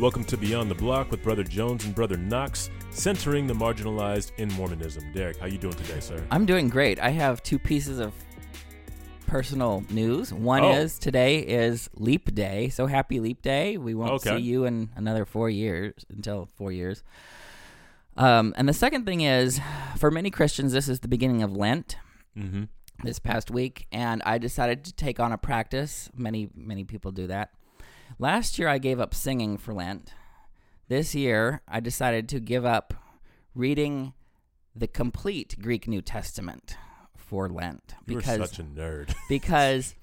Welcome to Beyond the Block with Brother Jones and Brother Knox, centering the marginalized in Mormonism. Derek, how you doing today, sir? I'm doing great. I have two pieces of personal news. One Oh. is today is Leap Day, so happy Leap Day. We won't Okay. see you in another four years until four years. Um, and the second thing is, for many Christians, this is the beginning of Lent. Mm-hmm. this past week, and I decided to take on a practice. Many, many people do that. Last year, I gave up singing for Lent. This year, I decided to give up reading the complete Greek New Testament for Lent because such a nerd. because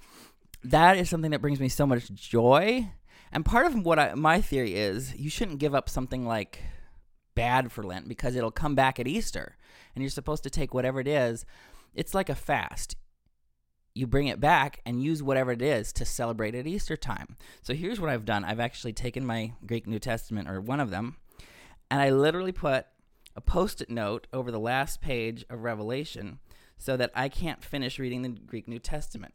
that is something that brings me so much joy. And part of what I, my theory is, you shouldn't give up something like bad for Lent because it'll come back at Easter, and you're supposed to take whatever it is. It's like a fast. You bring it back and use whatever it is to celebrate at Easter time. So here's what I've done. I've actually taken my Greek New Testament or one of them, and I literally put a post-it note over the last page of Revelation so that I can't finish reading the Greek New Testament.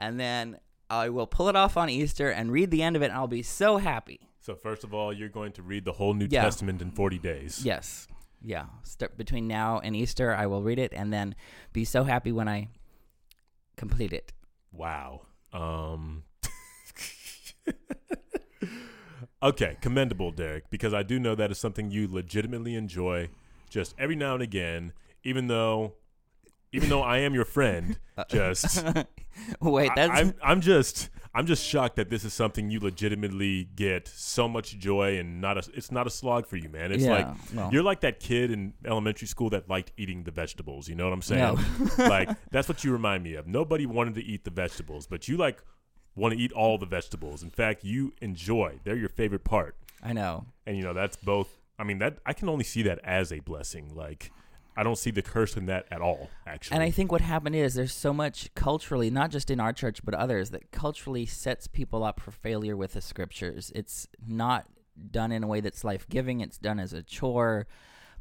And then I will pull it off on Easter and read the end of it, and I'll be so happy. so, first of all, you're going to read the whole New Yeah. Testament in 40 days. Yes. Yeah. Start between now and Easter, I will read it and then be so happy when I complete it. Wow. Um. okay, commendable, Derek, because I do know that is something you legitimately enjoy, just every now and again. Even though, even though I am your friend, uh, just Wait, I, that's I'm I'm just I'm just shocked that this is something you legitimately get so much joy and not a it's not a slog for you, man. It's yeah. like you're like that kid in elementary school that liked eating the vegetables. You know what I'm saying? no. like that's what you remind me of. Nobody wanted to eat the vegetables, but you like want to eat all the vegetables. In fact, you enjoy. They're your favorite part. I know. And you know, that's both I mean, that I can only see that as a blessing. Like I don't see the curse in that at all, actually. And I think what happened is there's so much culturally, not just in our church but others, that culturally sets people up for failure with the scriptures. It's not done in a way that's life giving, it's done as a chore.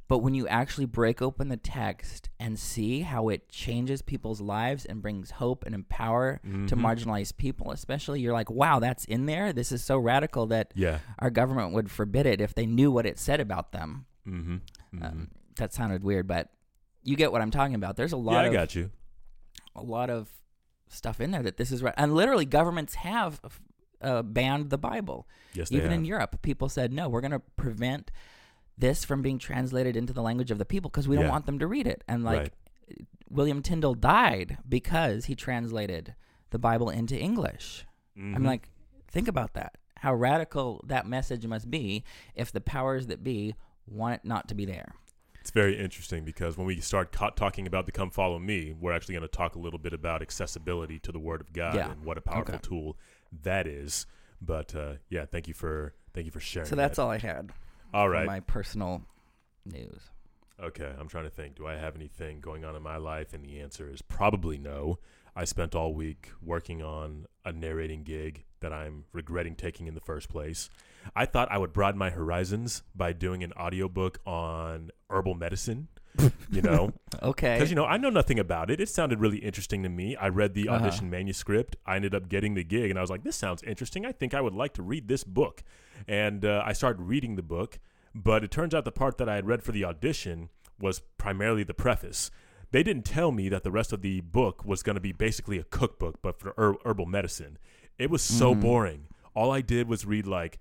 But when you actually break open the text and see how it changes people's lives and brings hope and empower to Mhm. marginalized people, especially, you're like, wow, that's in there. This is so radical that yeah. our government would forbid it if they knew what it said about them. Mm-hmm. mm-hmm. Um, that sounded weird, but you get what I'm talking about. There's a lot yeah, I of got you. a lot of stuff in there that this is right. And literally, governments have uh, banned the Bible. Yes, Even in. Europe, people said, no, we're going to prevent this from being translated into the language of the people because we don't want them to read it. And like Right. William Tyndale died because he translated the Bible into English. I'm Mhm. like, think about that. How radical that message must be if the powers that be want it not to be there. It's very interesting because when we start talking about the Come Follow Me, we're actually going to talk a little bit about accessibility to the Word of God Yeah. and what a powerful Okay. tool that is. But uh, yeah, thank you for thank you for sharing. So that's that. all I had. All right. My personal news. Okay, I'm trying to think. Do I have anything going on in my life? And the answer is probably no. I spent all week working on a narrating gig that I'm regretting taking in the first place. I thought I would broaden my horizons by doing an audiobook on herbal medicine. You know, Okay. because you know I know nothing about it. It sounded really interesting to me. I read the Uh-huh. audition manuscript. I ended up getting the gig, and I was like, "This sounds interesting. I think I would like to read this book." And uh, I started reading the book, but it turns out the part that I had read for the audition was primarily the preface. They didn't tell me that the rest of the book was going to be basically a cookbook, but for her- herbal medicine. It was so Mhm. boring. All I did was read like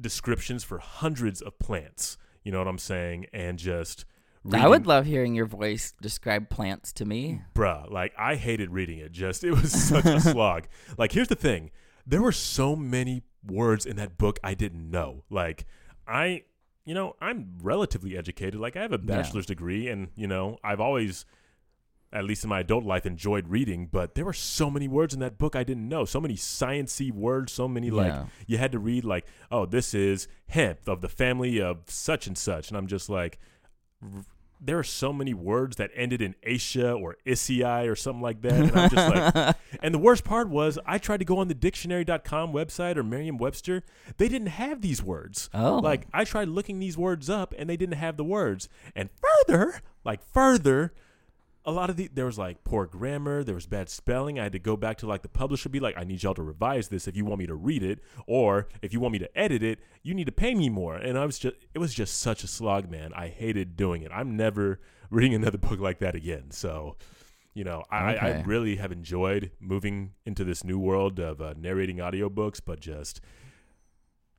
descriptions for hundreds of plants. You know what I'm saying? And just I would love hearing your voice describe plants to me. bruh like i hated reading it just it was such a slog like here's the thing there were so many words in that book i didn't know like i you know i'm relatively educated like i have a Yeah. bachelor's degree and you know i've always at least in my adult life enjoyed reading but there were so many words in that book i didn't know so many sciency words so many like Yeah. you had to read like oh this is hemp of the family of such and such and i'm just like there are so many words that ended in Asia or Isii or something like that. And I'm just like, and the worst part was I tried to go on the dictionary.com website or Merriam Webster. They didn't have these words. oh, Like I tried looking these words up and they didn't have the words. And further, like further, a lot of the there was like poor grammar, there was bad spelling. I had to go back to like the publisher, be like, I need y'all to revise this if you want me to read it, or if you want me to edit it, you need to pay me more. And I was just, it was just such a slog, man. I hated doing it. I'm never reading another book like that again. So, you know, I, I really have enjoyed moving into this new world of uh, narrating audiobooks, but just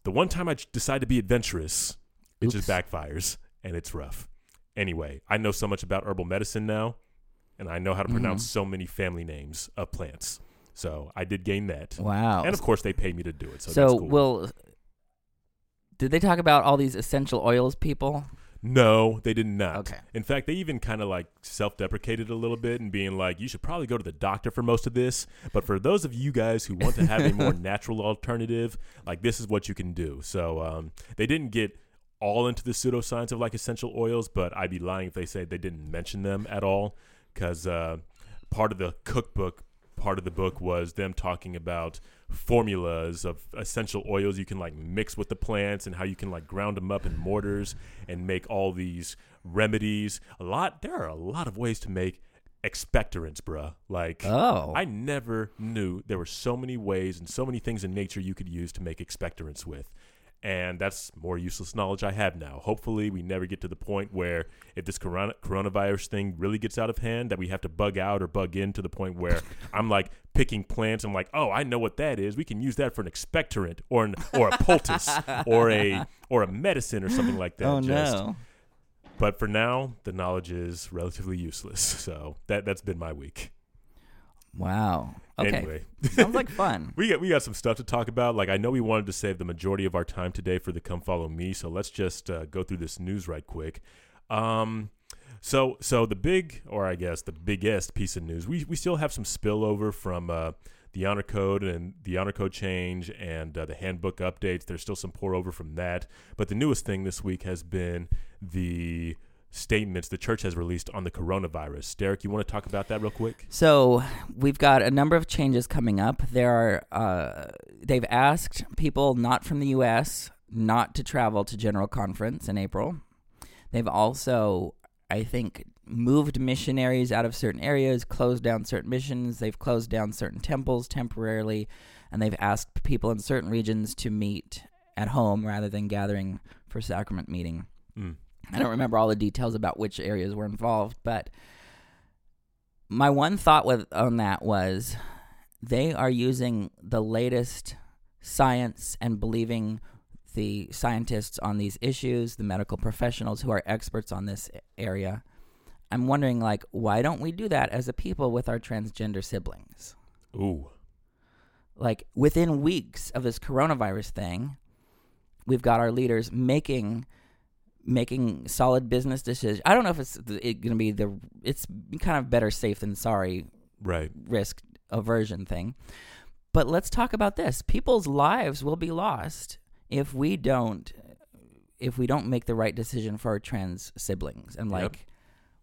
the one time I decide to be adventurous, it just backfires and it's rough. Anyway, I know so much about herbal medicine now, and I know how to pronounce Mhm. so many family names of plants. So I did gain that. Wow. And of course, they pay me to do it. So, so that's cool. will did they talk about all these essential oils people? no, they did not. Okay. In fact, they even kind of like self deprecated a little bit and being like, you should probably go to the doctor for most of this. But for those of you guys who want to have a more natural alternative, like this is what you can do. So um, they didn't get all into the pseudoscience of like essential oils, but I'd be lying if they say they didn't mention them at all. Because uh, part of the cookbook, part of the book was them talking about formulas of essential oils you can like mix with the plants and how you can like ground them up in mortars and make all these remedies. A lot there are a lot of ways to make expectorants, bruh. Like Oh. I never knew there were so many ways and so many things in nature you could use to make expectorants with. And that's more useless knowledge I have now. Hopefully, we never get to the point where if this corona- coronavirus thing really gets out of hand, that we have to bug out or bug in to the point where I'm like picking plants. I'm like, oh, I know what that is. We can use that for an expectorant or an or a poultice or a or a medicine or something like that. oh Just- no. But for now, the knowledge is relatively useless. So that that's been my week. Wow. Okay. Anyway, Sounds like fun. we got we got some stuff to talk about. Like I know we wanted to save the majority of our time today for the come follow me, so let's just uh, go through this news right quick. Um, so so the big, or I guess the biggest piece of news, we we still have some spillover from uh, the honor code and the honor code change and uh, the handbook updates. There's still some pour over from that, but the newest thing this week has been the statements the church has released on the coronavirus. Derek, you want to talk about that real quick? So we've got a number of changes coming up. There are uh, they've asked people not from the U.S. not to travel to General Conference in April. They've also, I think, moved missionaries out of certain areas, closed down certain missions. They've closed down certain temples temporarily, and they've asked people in certain regions to meet at home rather than gathering for sacrament meeting. Mm. I don't remember all the details about which areas were involved, but my one thought with on that was they are using the latest science and believing the scientists on these issues, the medical professionals who are experts on this area. I'm wondering like why don't we do that as a people with our transgender siblings? Ooh, like within weeks of this coronavirus thing, we've got our leaders making making solid business decisions. I don't know if it's going to be the it's kind of better safe than sorry right. risk aversion thing. But let's talk about this. People's lives will be lost if we don't if we don't make the right decision for our trans siblings. And Yep. like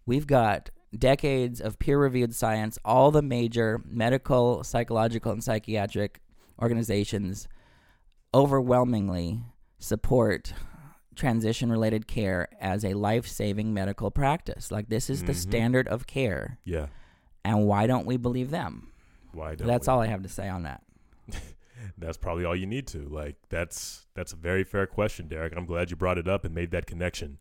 we've got decades of peer-reviewed science, all the major medical, psychological and psychiatric organizations overwhelmingly support transition related care as a life-saving medical practice. Like this is the Mhm. standard of care. Yeah. And why don't we believe them? Why don't That's we? all I have to say on that. That's probably all you need to. Like that's that's a very fair question, Derek. I'm glad you brought it up and made that connection.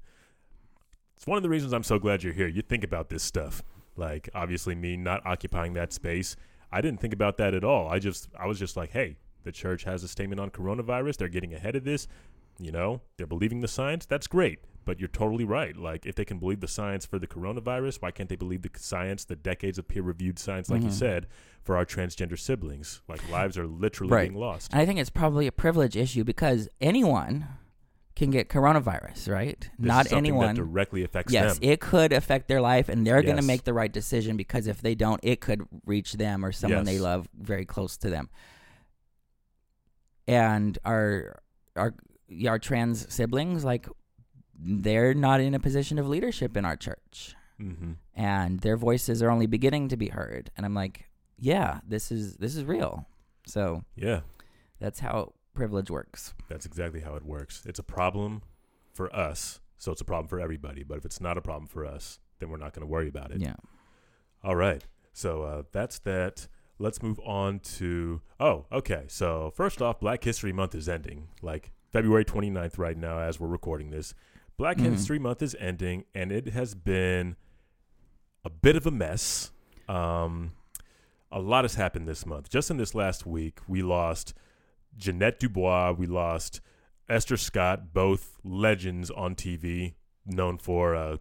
It's one of the reasons I'm so glad you're here. You think about this stuff. Like obviously me not occupying that space, I didn't think about that at all. I just I was just like, "Hey, the church has a statement on coronavirus. They're getting ahead of this. You know, they're believing the science. That's great." But you're totally right. Like if they can believe the science for the coronavirus, why can't they believe the science, the decades of peer-reviewed science like you Mhm. said, for our transgender siblings? Like lives are literally Right. being lost. And I think it's probably a privilege issue because anyone can get coronavirus, right? This Not anyone. that directly affects yes, them. it could affect their life, and they're going to make the right decision because if they don't, it could reach them or someone they love very close to them. And our our our trans siblings, like, they're not in a position of leadership in our church. hmm and their voices are only beginning to be heard and i'm like yeah this is this is real so Yeah, that's how privilege works that's exactly how it works. It's a problem for us, so it's a problem for everybody. But if it's not a problem for us, then we're not going to worry about it. yeah All right. So uh, that's that. Let's move on to. Oh, okay. So, first off, Black History Month is ending. Like February 29th, right now, as we're recording this. Black Mhm. History Month is ending, and it has been a bit of a mess. Um, a lot has happened this month. Just in this last week, we lost Ja'Net DuBois. We lost Esther Scott, both legends on TV, known for uh,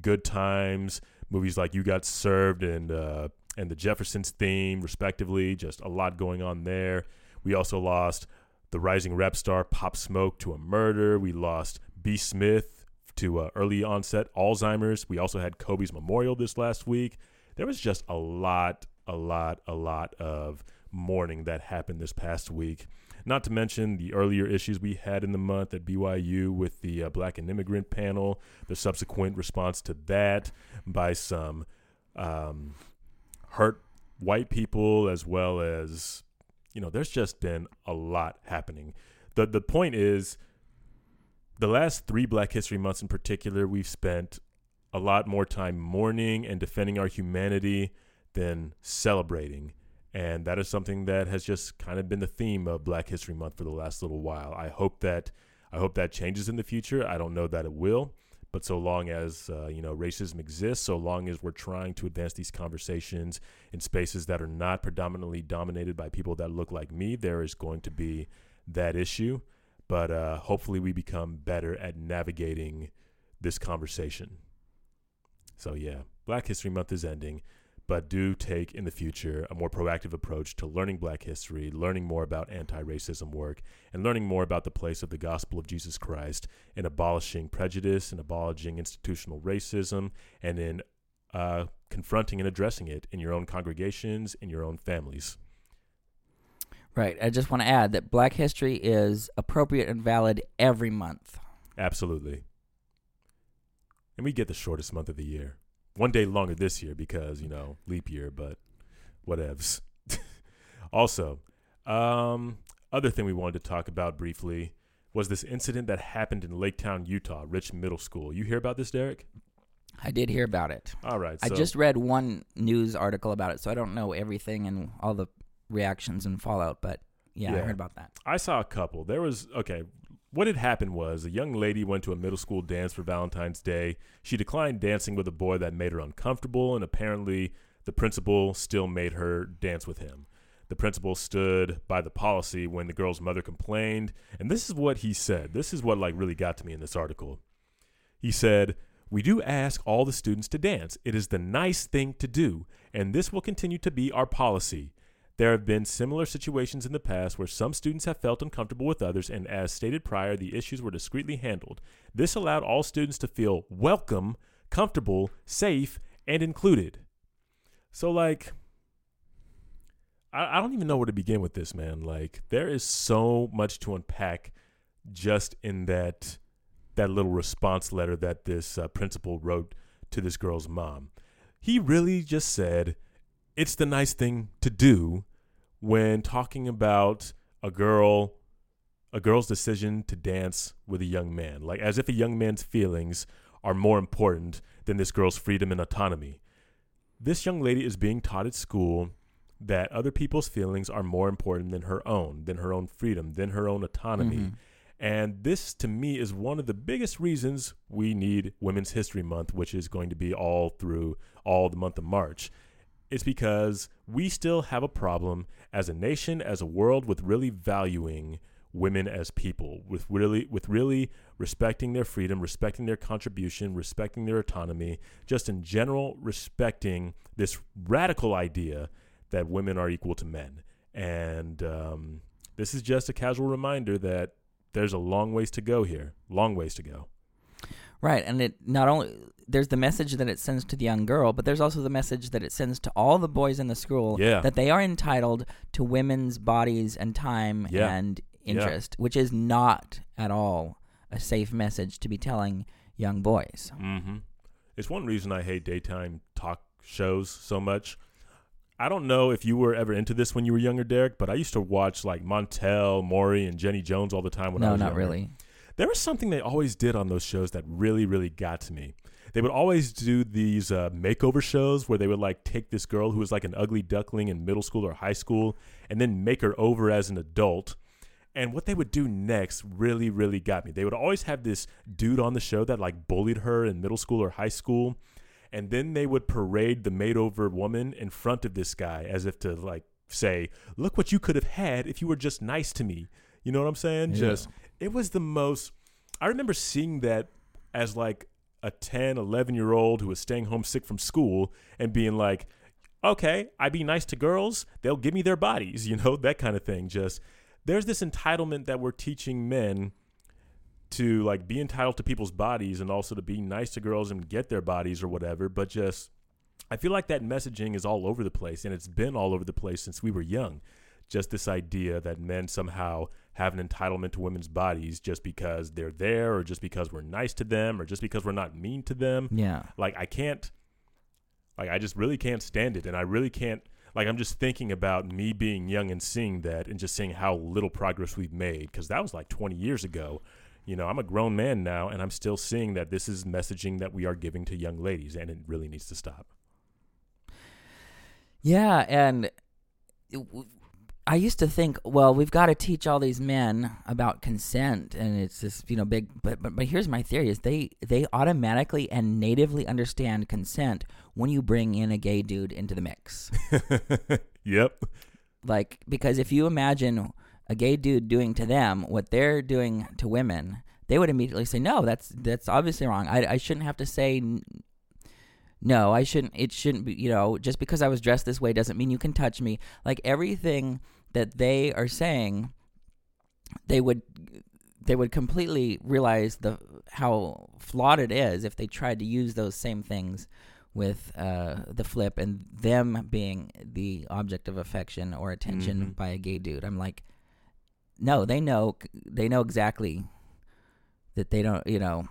Good Times, movies like You Got Served and uh, and the Jeffersons theme, respectively. Just a lot going on there. We also lost the rising rap star Pop Smoke to a murder. We lost B. Smith to uh, early onset Alzheimer's. We also had Kobe's memorial this last week. There was just a lot, a lot, a lot of mourning that happened this past week. Not to mention the earlier issues we had in the month at BYU with the uh, Black and Immigrant panel, the subsequent response to that by some um, hurt white people, as well as, you know, there's just been a lot happening. The, the point is, the last three Black History Months in particular, we've spent a lot more time mourning and defending our humanity than celebrating. And that is something that has just kind of been the theme of Black History Month for the last little while. I hope that I hope that changes in the future. I don't know that it will, but so long as uh, you know racism exists, so long as we're trying to advance these conversations in spaces that are not predominantly dominated by people that look like me, there is going to be that issue. But uh, hopefully, we become better at navigating this conversation. So yeah, Black History Month is ending, but do take in the future a more proactive approach to learning Black history, learning more about anti-racism work, and learning more about the place of the gospel of Jesus Christ in abolishing prejudice and abolishing institutional racism, and in uh, confronting and addressing it in your own congregations, in your own families. Right. I just want to add that Black History is appropriate and valid every month. Absolutely. And we get the shortest month of the year. One day longer this year because, you know, leap year, but whatevs. also, um, other thing we wanted to talk about briefly was this incident that happened in Laketown, Utah, Rich Middle School. You hear about this, Derek? I did hear about it. All right. I just read one news article about it, so I don't know everything and all the reactions and fallout, but yeah, I heard about that. I saw a couple. There was okay. What had happened was a young lady went to a middle school dance for Valentine's Day. She declined dancing with a boy that made her uncomfortable, and apparently the principal still made her dance with him. The principal stood by the policy when the girl's mother complained, and this is what he said. This is what like really got to me in this article. He said, "We do ask all the students to dance. It is the nice thing to do, and this will continue to be our policy. There have been similar situations in the past where some students have felt uncomfortable with others, and as stated prior, the issues were discreetly handled. This allowed all students to feel welcome, comfortable, safe, and included. So, like, I, I don't even know where to begin with this, man. Like, there is so much to unpack just in that that little response letter that this uh, principal wrote to this girl's mom. He really just said, it's the nice thing to do when talking about a girl a girl's decision to dance with a young man like as if a young man's feelings are more important than this girl's freedom and autonomy this young lady is being taught at school that other people's feelings are more important than her own than her own freedom than her own autonomy Mhm. and this, to me, is one of the biggest reasons we need Women's History Month, which is going to be all through all the month of March. It's because we still have a problem as a nation, as a world, with really valuing women as people, with really, with really respecting their freedom, respecting their contribution, respecting their autonomy, just in general, respecting this radical idea that women are equal to men. And um, this is just a casual reminder that there's a long ways to go here. Long ways to go. Right, and it not only there's the message that it sends to the young girl, but there's also the message that it sends to all the boys in the school Yeah. that they are entitled to women's bodies and time Yeah. and Yeah. interest, which is not at all a safe message to be telling young boys. Mm-hmm. It's one reason I hate daytime talk shows so much. I don't know if you were ever into this when you were younger, Derek, but I used to watch like Montel, Maury, and Jenny Jones all the time when I no, was not younger. really. There was something they always did on those shows that really, really got to me. they would always do these uh, makeover shows where they would like take this girl who was like an ugly duckling in middle school or high school and then make her over as an adult. And what they would do next really, really got me. They would always have this dude on the show that like bullied her in middle school or high school. And then they would parade the made over woman in front of this guy as if to like say, look what you could have had if you were just nice to me. You know what I'm saying? Yeah. Just, it was the most, I remember seeing that as like a 10, 11 year old who was staying home sick from school and being like, okay, I be nice to girls, they'll give me their bodies, you know, that kind of thing. Just there's this entitlement that we're teaching men to like be entitled to people's bodies and also to be nice to girls and get their bodies or whatever, but just I feel like that messaging is all over the place and it's been all over the place since we were young. Just this idea that men somehow have an entitlement to women's bodies just because they're there or just because we're nice to them or just because we're not mean to them Yeah. like I can't like I just really can't stand it and I really can't like I'm just thinking about me being young and seeing that and just seeing how little progress we've made cuz that was like 20 years ago. You know, I'm a grown man now and I'm still seeing that this is messaging that we are giving to young ladies and it really needs to stop. Yeah, and I used to think, well, we've got to teach all these men about consent, and it's this, you know, big. But but, but here's my theory: is they they automatically and natively understand consent when you bring in a gay dude into the mix. yep. like because if you imagine a gay dude doing to them what they're doing to women, they would immediately say, no, that's that's obviously wrong. I I shouldn't have to say. No, I shouldn't. It shouldn't be. You know, just because I was dressed this way doesn't mean you can touch me. Like everything that they are saying, they would they would completely realize the how flawed it is if they tried to use those same things with uh, the flip and them being the object of affection or attention Mhm. by a gay dude. I'm like, no, they know they know exactly that they don't. You know,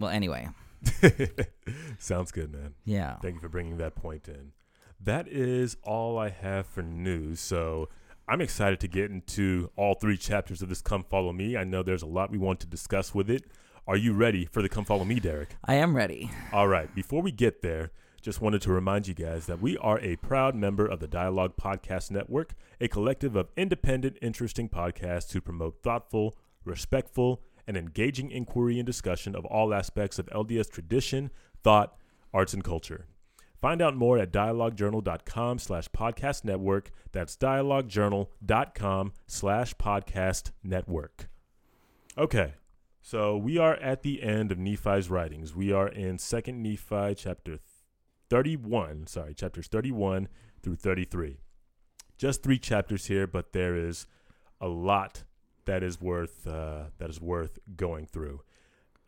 well, anyway, Sounds good, man. yeah. Thank you for bringing that point in. That is all I have for news. So I'm excited to get into all three chapters of this Come Follow Me. I know there's a lot we want to discuss with it. Are you ready for the Come Follow Me, Derek? I am ready. All right. Before we get there, just wanted to remind you guys that we are a proud member of the Dialogue Podcast Network, a collective of independent, interesting podcasts who promote thoughtful, respectful, and engaging inquiry and discussion of all aspects of LDS tradition, thought, arts, and culture. Find out more at dialoguejournal.com slash podcast network. That's dialoguejournal.com slash podcast network. Okay, so we are at the end of Nephi's writings. We are in Second Nephi chapter 31, sorry, chapters 31 through 33. Just three chapters here, but there is a lot that is worth uh, that is worth going through.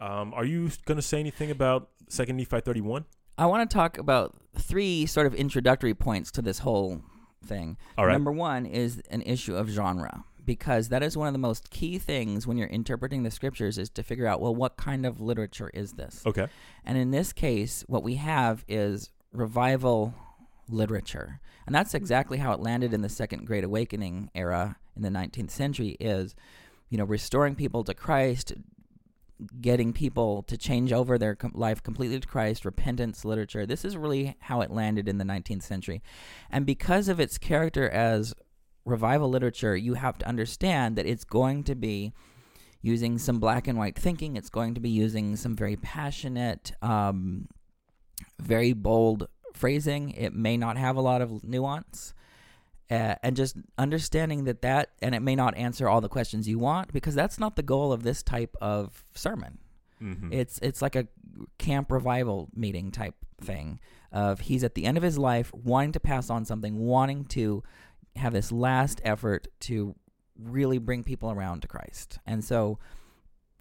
Um, are you going to say anything about Second Nephi 31? I want to talk about three sort of introductory points to this whole thing. All right. Number one is an issue of genre because that is one of the most key things when you're interpreting the scriptures is to figure out well what kind of literature is this Okay. and in this case what we have is revival literature and that's exactly how it landed in the second great awakening era in the 19th century is you know restoring people to christ getting people to change over their life completely to christ repentance literature. This is really how it landed in the 19th century. And because of its character as revival literature you have to understand that it's going to be using some black and white thinking. It's going to be using some very passionate um, very bold phrasing. It may not have a lot of nuance uh, and just understanding that that and it may not answer all the questions you want because that's not the goal of this type of sermon Mm-hmm. it's it's like a camp revival meeting type thing of he's at the end of his life wanting to pass on something wanting to have this last effort to really bring people around to Christ and so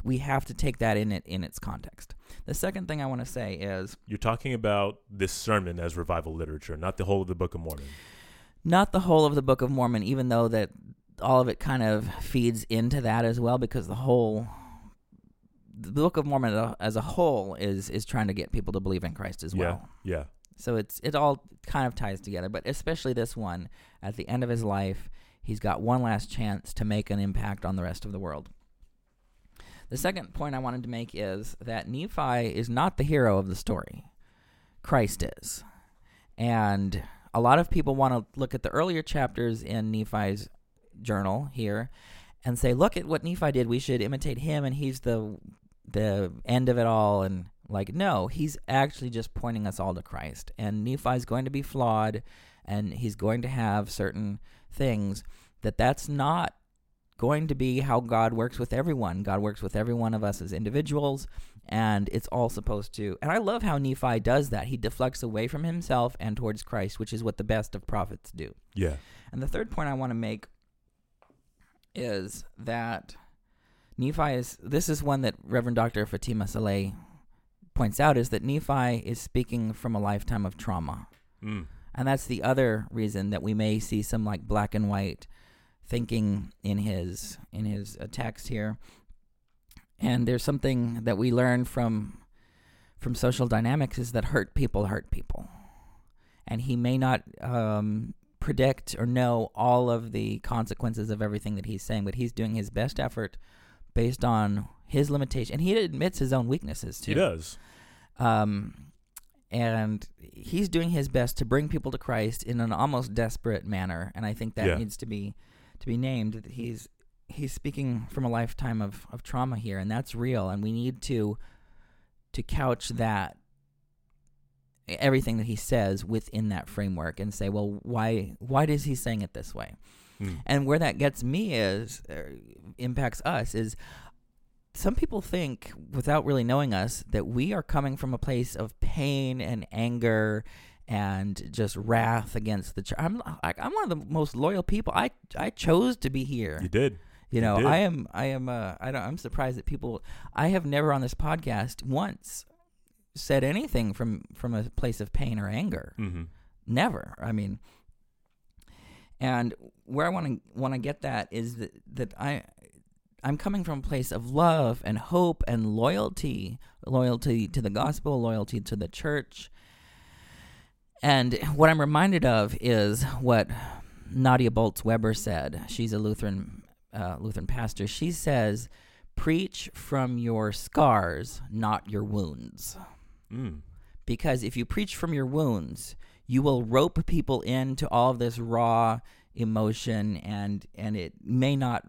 we have to take that in it in its context the second thing i want to say is You're talking about this sermon as revival literature, not the whole of the Book of Mormon. Not the whole of the book of mormon even though that all of it kind of feeds into that as well because the whole the book of mormon as a whole is is trying to get people to believe in christ as well Yeah. Yeah. so it's it all kind of ties together but especially this one at the end of his life he's got one last chance to make an impact on the rest of the world The second point I wanted to make is that Nephi is not the hero of the story. Christ is. And a lot of people want to look at the earlier chapters in Nephi's journal here and say, look at what Nephi did. We should imitate him, and he's the the end of it all. And like, no, he's actually just pointing us all to Christ. And Nephi's going to be flawed, and he's going to have certain things that that's not going to be how God works with everyone. God works with every one of us as individuals, and it's all supposed to. And I love how Nephi does that. He deflects away from himself and towards Christ, which is what the best of prophets do. Yeah. And the third point I want to make is that Nephi is this is one that Reverend Dr. Fatimah Salleh points out is that Nephi is speaking from a lifetime of trauma. Mm. And that's the other reason that we may see some like black and white thinking in his in his uh, text here. And there's something that we learn from from social dynamics is that hurt people hurt people. And he may not um, predict or know all of the consequences of everything that he's saying, but he's doing his best effort based on his limitation. And he admits his own weaknesses too. He does. Um, and he's doing his best to bring people to Christ in an almost desperate manner. And I think that Yeah. needs to be to be named. That he's he's speaking from a lifetime of, of trauma here, and that's real. And we need to to couch that everything that he says within that framework and say, well, why why is he saying it this way? Mm. And where that gets me is uh, impacts us is some people think without really knowing us that we are coming from a place of pain and anger and just wrath against the church. I'm I, I'm one of the most loyal people. I I chose to be here. You did. You know. I am I am uh I don't I'm surprised that people I have never on this podcast once said anything from from a place of pain or anger. Mm-hmm. Never. I mean, and where I want to want to get that is that that I I'm coming from a place of love and hope and loyalty, loyalty to the gospel, loyalty to the church. And what I'm reminded of is what Nadia Bolz-Weber said. She's a Lutheran uh, Lutheran pastor. She says, "Preach from your scars, not your wounds." Mm. because if you preach from your wounds, you will rope people into all of this raw emotion, and and it may not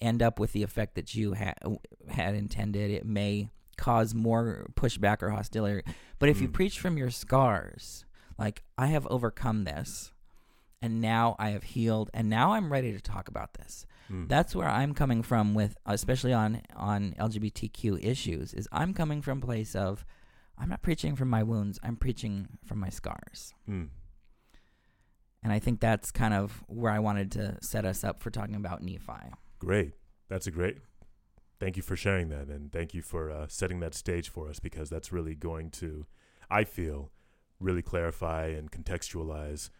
end up with the effect that you ha- had intended. It may cause more pushback or hostility. But if you Mm. preach from your scars, like I have overcome this, and now I have healed, and now I'm ready to talk about this. Mm. That's where I'm coming from with, especially on on LGBTQ issues. Is I'm coming from a place of, I'm not preaching from my wounds. I'm preaching from my scars, Mm. and I think that's kind of where I wanted to set us up for talking about Nephi. Great. That's a great. Thank you for sharing that, and thank you for uh, setting that stage for us because that's really going to, I feel, really clarify and contextualize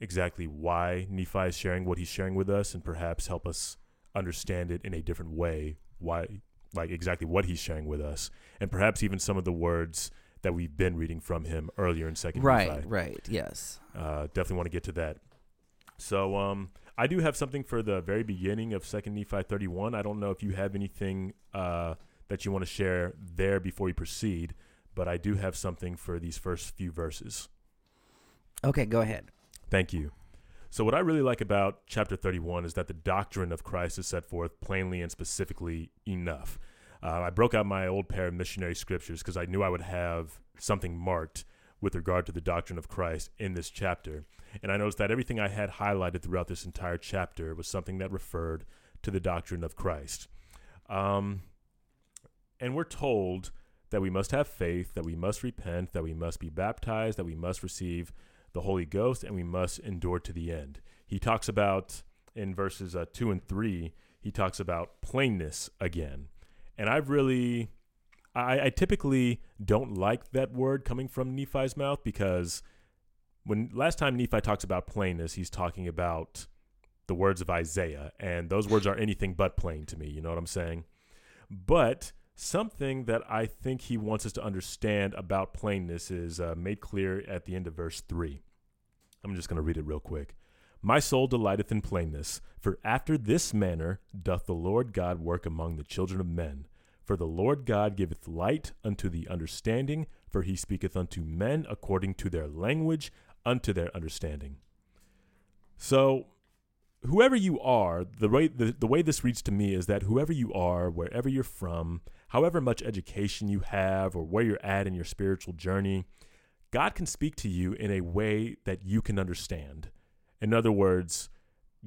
exactly why Nephi is sharing what he's sharing with us, and perhaps help us understand it in a different way. Why, like exactly what he's sharing with us, and perhaps even some of the words that we've been reading from him earlier in Second Right, Nephi. right, right, yes. Uh, definitely want to get to that. So um, I do have something for the very beginning of Second Nephi 31. I don't know if you have anything uh, that you want to share there before we proceed, but I do have something for these first few verses. Okay, go ahead. Thank you. So, what I really like about chapter 31 is that the doctrine of Christ is set forth plainly and specifically enough. Uh, I broke out my old pair of missionary scriptures because I knew I would have something marked with regard to the doctrine of Christ in this chapter. And I noticed that everything I had highlighted throughout this entire chapter was something that referred to the doctrine of Christ. Um, and we're told that we must have faith, that we must repent, that we must be baptized, that we must receive the Holy Ghost, and we must endure to the end. He talks about in verses uh, 2 and 3, he talks about plainness again. And I've really, I, I typically don't like that word coming from Nephi's mouth because when last time Nephi talks about plainness, he's talking about the words of Isaiah, and those words are anything but plain to me. You know what I'm saying? But something that I think he wants us to understand about plainness is uh, made clear at the end of verse 3. I'm just going to read it real quick. My soul delighteth in plainness, for after this manner doth the Lord God work among the children of men. For the Lord God giveth light unto the understanding, for he speaketh unto men according to their language, unto their understanding. So, whoever you are, the way the, the way this reads to me is that whoever you are, wherever you're from, however much education you have, or where you're at in your spiritual journey, God can speak to you in a way that you can understand. In other words,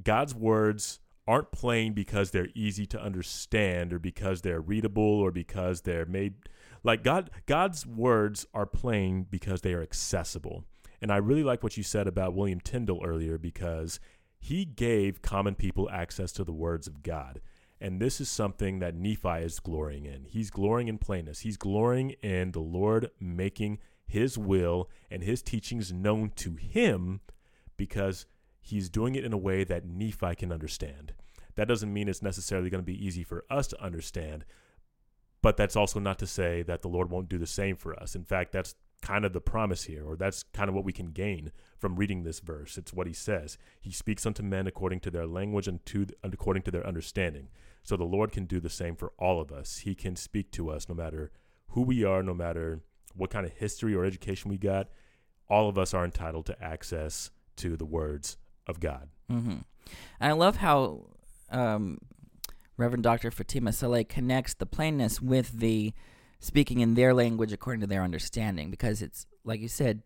God's words aren't plain because they're easy to understand or because they're readable or because they're made like God God's words are plain because they are accessible. And I really like what you said about William Tyndale earlier because he gave common people access to the words of God. And this is something that Nephi is glorying in. He's glorying in plainness. He's glorying in the Lord making his will and his teachings known to him because he's doing it in a way that Nephi can understand. That doesn't mean it's necessarily going to be easy for us to understand, but that's also not to say that the Lord won't do the same for us. In fact, that's kind of the promise here, or that's kind of what we can gain from reading this verse. It's what he says. He speaks unto men according to their language and to according to their understanding. So the Lord can do the same for all of us. He can speak to us no matter who we are, no matter what kind of history or education we got. All of us are entitled to access to the words of God. Mm-hmm. And I love how um, Reverend Dr. Fatimah Salleh connects the plainness with the speaking in their language according to their understanding, because it's, like you said,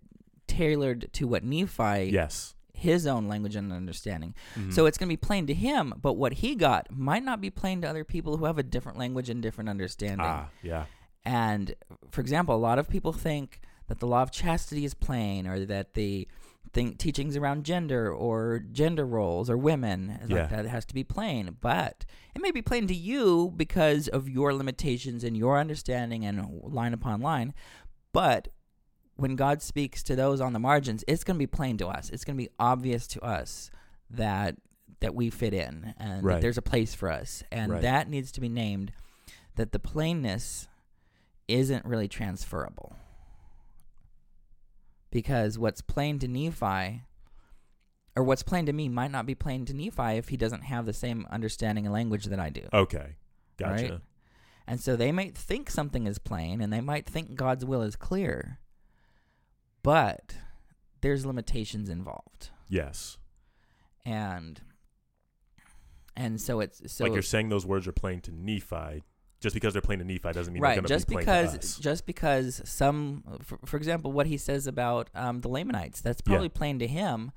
tailored to what Nephi, Yes. His own language and understanding. Mhm. So it's going to be plain to him, but what he got might not be plain to other people who have a different language and different understanding. ah, yeah. And for example, a lot of people think that the law of chastity is plain, or that the think teachings around gender or gender roles or women is Yeah. like that has to be plain. But it may be plain to you because of your limitations and your understanding and line upon line. But when God speaks to those on the margins, it's going to be plain to us. It's going to be obvious to us that that we fit in and Right. that there's a place for us, and Right. that needs to be named. That the plainness isn't really transferable because what's plain to Nephi or what's plain to me might not be plain to Nephi if he doesn't have the same understanding and language that I do. Okay. Gotcha. Right? And so they might think something is plain and they might think God's will is clear, but there's limitations involved. Yes. And and so it's so like you're saying those words are plain to Nephi. Just because they're plain to Nephi doesn't mean they're right going to just be plain because just because some for, for example what he says about um, the lamanites that's probably plain to him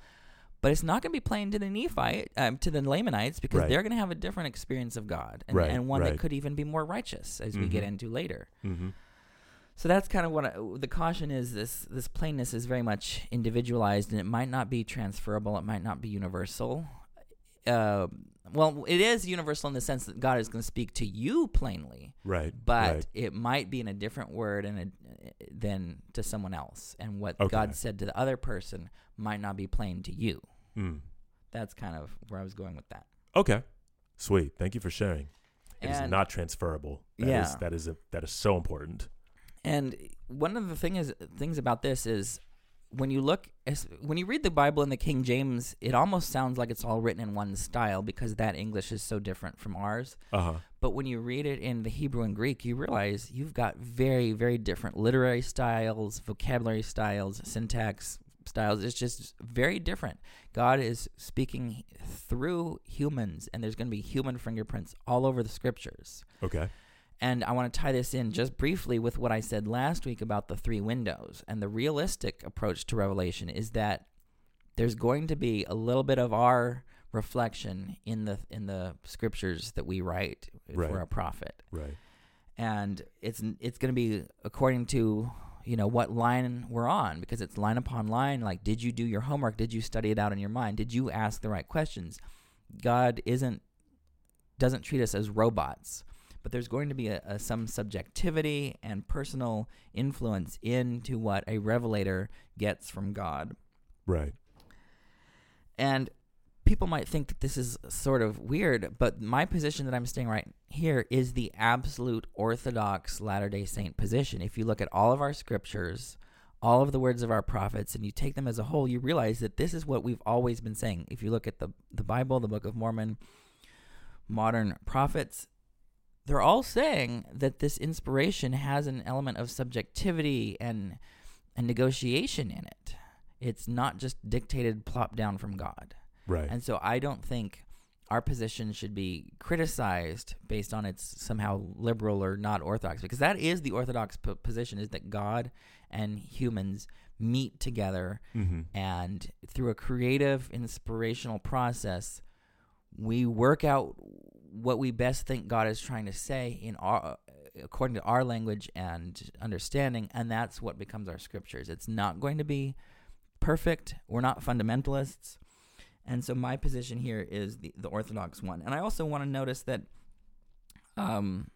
but it's not going to be plain to the Nephite, um, to the Lamanites, because Right. they're going to have a different experience of God, and, Right, and one right. that could even be more righteous, as we get Mhm. into later. Mm-hmm. So that's kind of what I, the caution is. This this plainness is very much individualized, and it might not be transferable. It might not be universal. Uh, well, it is universal in the sense that God is going to speak to you plainly, Right. but right. it might be in a different word and a, than to someone else. And what Okay. God said to the other person might not be plain to you. Mm. That's kind of where I was going with that. Okay. Sweet. Thank you for sharing. It is And- not transferable. That is Yeah. that is a, that is so important. And one of the thing is, things about this is when you look when you read the Bible in the King James, it almost sounds like it's all written in one style because that English is so different from ours. Uh huh. But when you read it in the Hebrew and Greek, you realize you've got very, very different literary styles, vocabulary styles, syntax styles. It's just very different. God is speaking through humans, and there's going to be human fingerprints all over the scriptures. Okay. And I want to tie this in just briefly with what I said last week about the three windows. And the realistic approach to Revelation is that there's going to be a little bit of our reflection in the in the scriptures that we write Right. we're a prophet. Right. And it's it's going to be according to you know what line we're on because it's line upon line like did you do your homework did you study it out in your mind did you ask the right questions god isn't doesn't treat us as robots but there's going to be a, a, some subjectivity and personal influence into what a revelator gets from god Right. and people might think that this is sort of weird, but my position that I'm staying right here is the absolute orthodox Latter day Saint position. If you look at all of our scriptures, all of the words of our prophets, and you take them as a whole, you realize that this is what we've always been saying. If you look at the, the Bible, the Book of Mormon, modern prophets, they're all saying that this inspiration has an element of subjectivity and and negotiation in it. It's not just dictated plop down from God. Right. And so I don't think our position should be criticized based on its somehow liberal or not orthodox because that is the orthodox p- position is that God and humans meet together mm-hmm. and through a creative inspirational process we work out what we best think God is trying to say in our according to our language and understanding and that's what becomes our scriptures. It's not going to be perfect. We're not fundamentalists. And so my position here is the, the orthodox one. And i also want to notice that um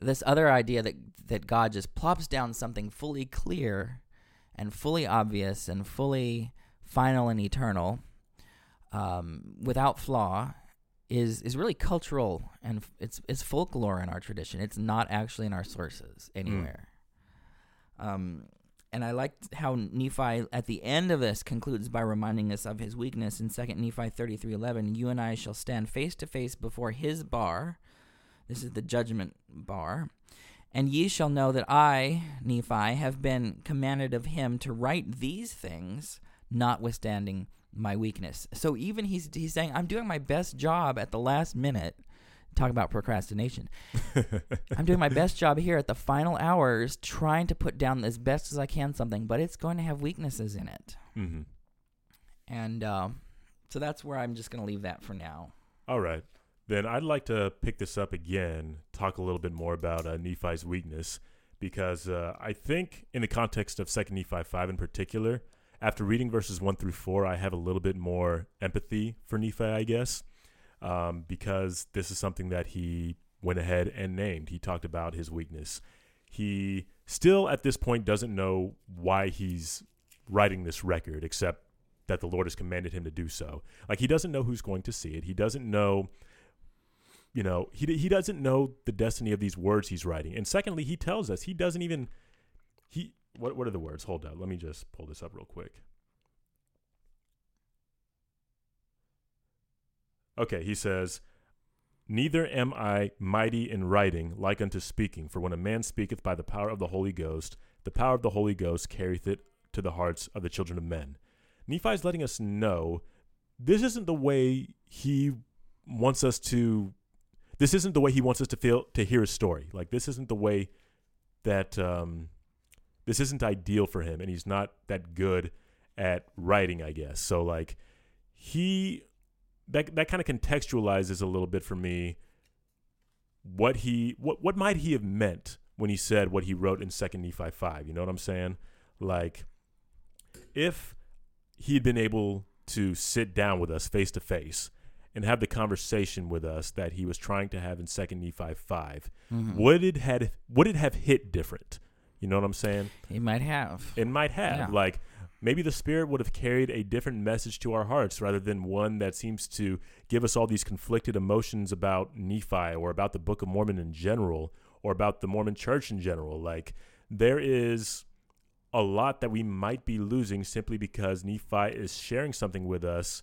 this other idea that that god just plops down something fully clear and fully obvious and fully final and eternal um, without flaw is is really cultural and f- it's it's folklore in our tradition. It's not actually in our sources anywhere. Um, and I liked how Nephi at the end of this concludes by reminding us of his weakness in Second Nephi thirty three eleven. You and I shall stand face to face before his bar. This is the judgment bar. And ye shall know that I, Nephi, have been commanded of him to write these things, notwithstanding my weakness. So even he's he's saying I'm doing my best job at the last minute. Talk about procrastination. I'm doing my best job here at the final hours, trying to put down as best as I can something, but it's going to have weaknesses in it. mm-hmm. And uh, so that's where I'm just going to leave that for now. All right. Then I'd like to pick this up again, talk a little bit more about uh, Nephi's weakness, because uh, I think in the context of Second Nephi five in particular, after reading verses one through four, I have a little bit more empathy for Nephi, I guess, um, because this is something that he went ahead and named. He talked about his weakness. He still, at this point, doesn't know why he's writing this record, except that the Lord has commanded him to do so. Like he doesn't know who's going to see it. He doesn't know you know he he doesn't know the destiny of these words he's writing and secondly he tells us he doesn't even he what what are the words? Hold up. Let me just pull this up real quick. Okay he says neither am i mighty in writing like unto speaking for when a man speaketh by the power of the holy ghost the power of the holy ghost carrieth it to the hearts of the children of men. Nephi is letting us know this isn't the way he wants us to this isn't the way he wants us to feel to hear his story. Like this isn't the way that um, this isn't ideal for him, and he's not that good at writing, I guess. So like he that that kind of contextualizes a little bit for me what he what what might he have meant when he said what he wrote in Second Nephi five. You know what I'm saying? Like if he had been able to sit down with us face to face and have the conversation with us that he was trying to have in Second Nephi 5 Mhm. would it had would it have hit different? You know what I'm saying? It might have. It might have. Yeah. Like maybe the Spirit would have carried a different message to our hearts rather than one that seems to give us all these conflicted emotions about Nephi or about the Book of Mormon in general or about the Mormon Church in general. Like there is a lot that we might be losing simply because Nephi is sharing something with us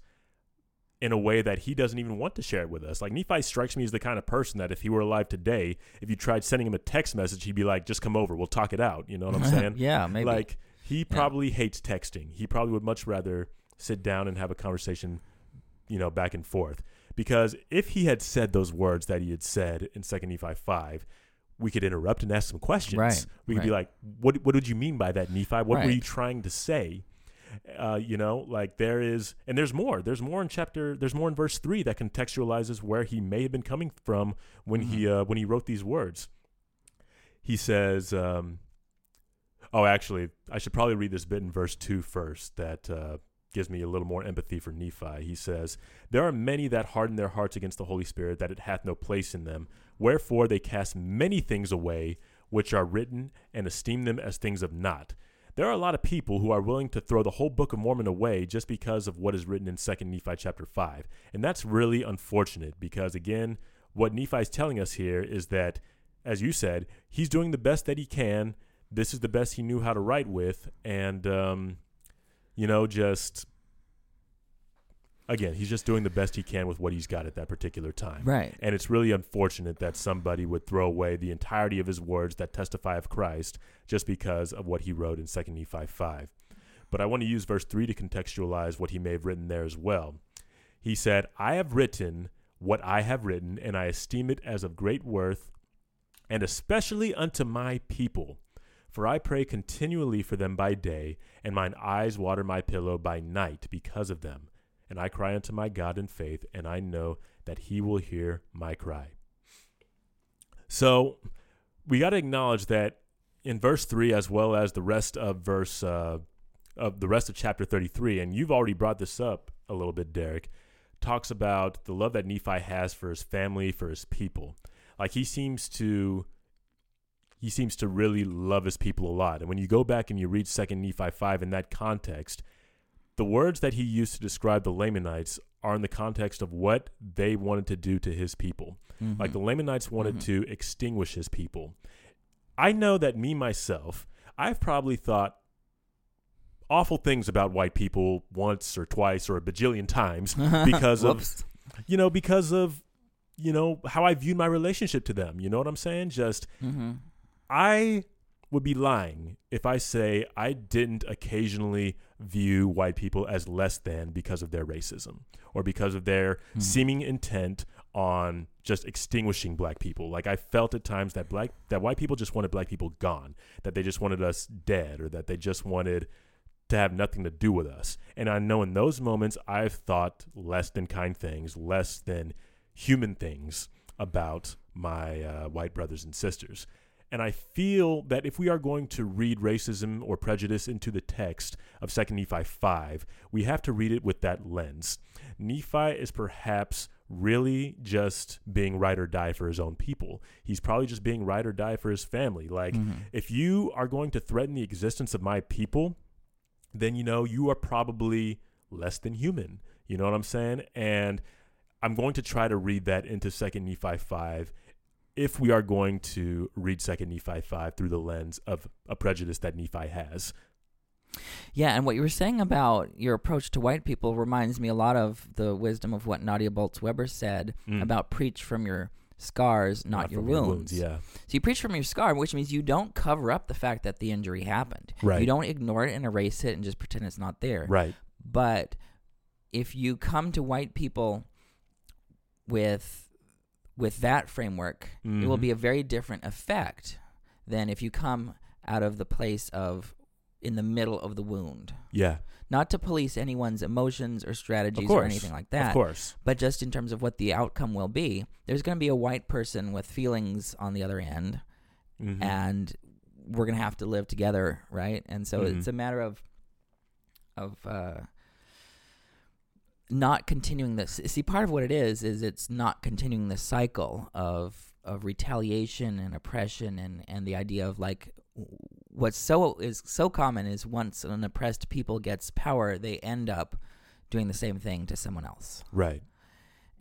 in a way that he doesn't even want to share it with us. Like Nephi strikes me as the kind of person that if he were alive today, if you tried sending him a text message, he'd be like, "Just come over, we'll talk it out." You know what I'm saying? yeah, maybe. Like he probably hates texting. He probably would much rather sit down and have a conversation, you know, back and forth. Because if he had said those words that he had said in Second Nephi five, we could interrupt and ask some questions. Right, We could be like, "What? What did you mean by that, Nephi? What were you trying to say?" Uh, you know, like there is, and there's more. There's more in chapter. There's more in verse three that contextualizes where he may have been coming from when he Mm-hmm. uh, when he wrote these words. He says, um, "Oh, actually, I should probably read this bit in verse two first. That uh, gives me a little more empathy for Nephi." He says, "There are many that harden their hearts against the Holy Spirit, that it hath no place in them. Wherefore they cast many things away, which are written, and esteem them as things of naught." There are a lot of people who are willing to throw the whole Book of Mormon away just because of what is written in Second Nephi chapter five, and that's really unfortunate because again, what Nephi is telling us here is that, as you said, he's doing the best that he can. This is the best he knew how to write with, and um, you know, just again, he's just doing the best he can with what he's got at that particular time. Right. And it's really unfortunate that somebody would throw away the entirety of his words that testify of Christ just because of what he wrote in 2 Nephi 5. But I want to use verse 3 to contextualize what he may have written there as well. He said, I have written what I have written, and I esteem it as of great worth, and especially unto my people. For I pray continually for them by day, and mine eyes water my pillow by night because of them. And I cry unto my God in faith, and I know that he will hear my cry. So we got to acknowledge that in verse 3, as well as the rest of verse, uh, of the rest of chapter 33, and you've already brought this up a little bit, Derek, talks about the love that Nephi has for his family, for his people. Like he seems to he seems to really love his people a lot. And when you go back and you read Second Nephi 5 in that context, the words that he used to describe the Lamanites are in the context of what they wanted to do to his people. Mm-hmm. Like the Lamanites wanted to extinguish his people. I know that me myself, I've probably thought awful things about white people once or twice or a bajillion times because of you know because of you know how I viewed my relationship to them. You know what I'm saying? Just Mm-hmm. I would be lying if I say I didn't occasionally view white people as less than because of their racism or because of their Hmm. seeming intent on just extinguishing black people. Like I felt at times that black that white people just wanted black people gone, that they just wanted us dead or that they just wanted to have nothing to do with us. And I know in those moments I've thought less than kind things, less than human things about my uh, white brothers and sisters. And I feel that if we are going to read racism or prejudice into the text of 2nd Nephi 5, we have to read it with that lens. Nephi is perhaps really just being ride or die for his own people. He's probably just being ride or die for his family. Like, Mm-hmm. if you are going to threaten the existence of my people, then you know you are probably less than human. You know what I'm saying? And I'm going to try to read that into 2nd Nephi 5 if we are going to read 2nd Nephi 5 through the lens of a prejudice that Nephi has. Yeah, and what you were saying about your approach to white people reminds me a lot of the wisdom of what Nadia Bolz-Weber said Mm. about preach from your scars, not, your from wounds. Yeah. So you preach from your scar, which means you don't cover up the fact that the injury happened. Right. You don't ignore it and erase it and just pretend it's not there. Right. But if you come to white people with with that framework, it will Mhm. be a very different effect than if you come out of the place of in the middle of the wound. Yeah. Not to police anyone's emotions or strategies or anything like that. Of course. But just in terms of what the outcome will be, there's going to be a white person with feelings on the other end, Mhm. and we're going to have to live together, right? And so Mhm. it's a matter of of uh, not continuing this. See, part of what it is is it's not continuing the cycle of of retaliation and oppression and and the idea of like what's so is so common is once an oppressed people gets power, they end up doing the same thing to someone else. right.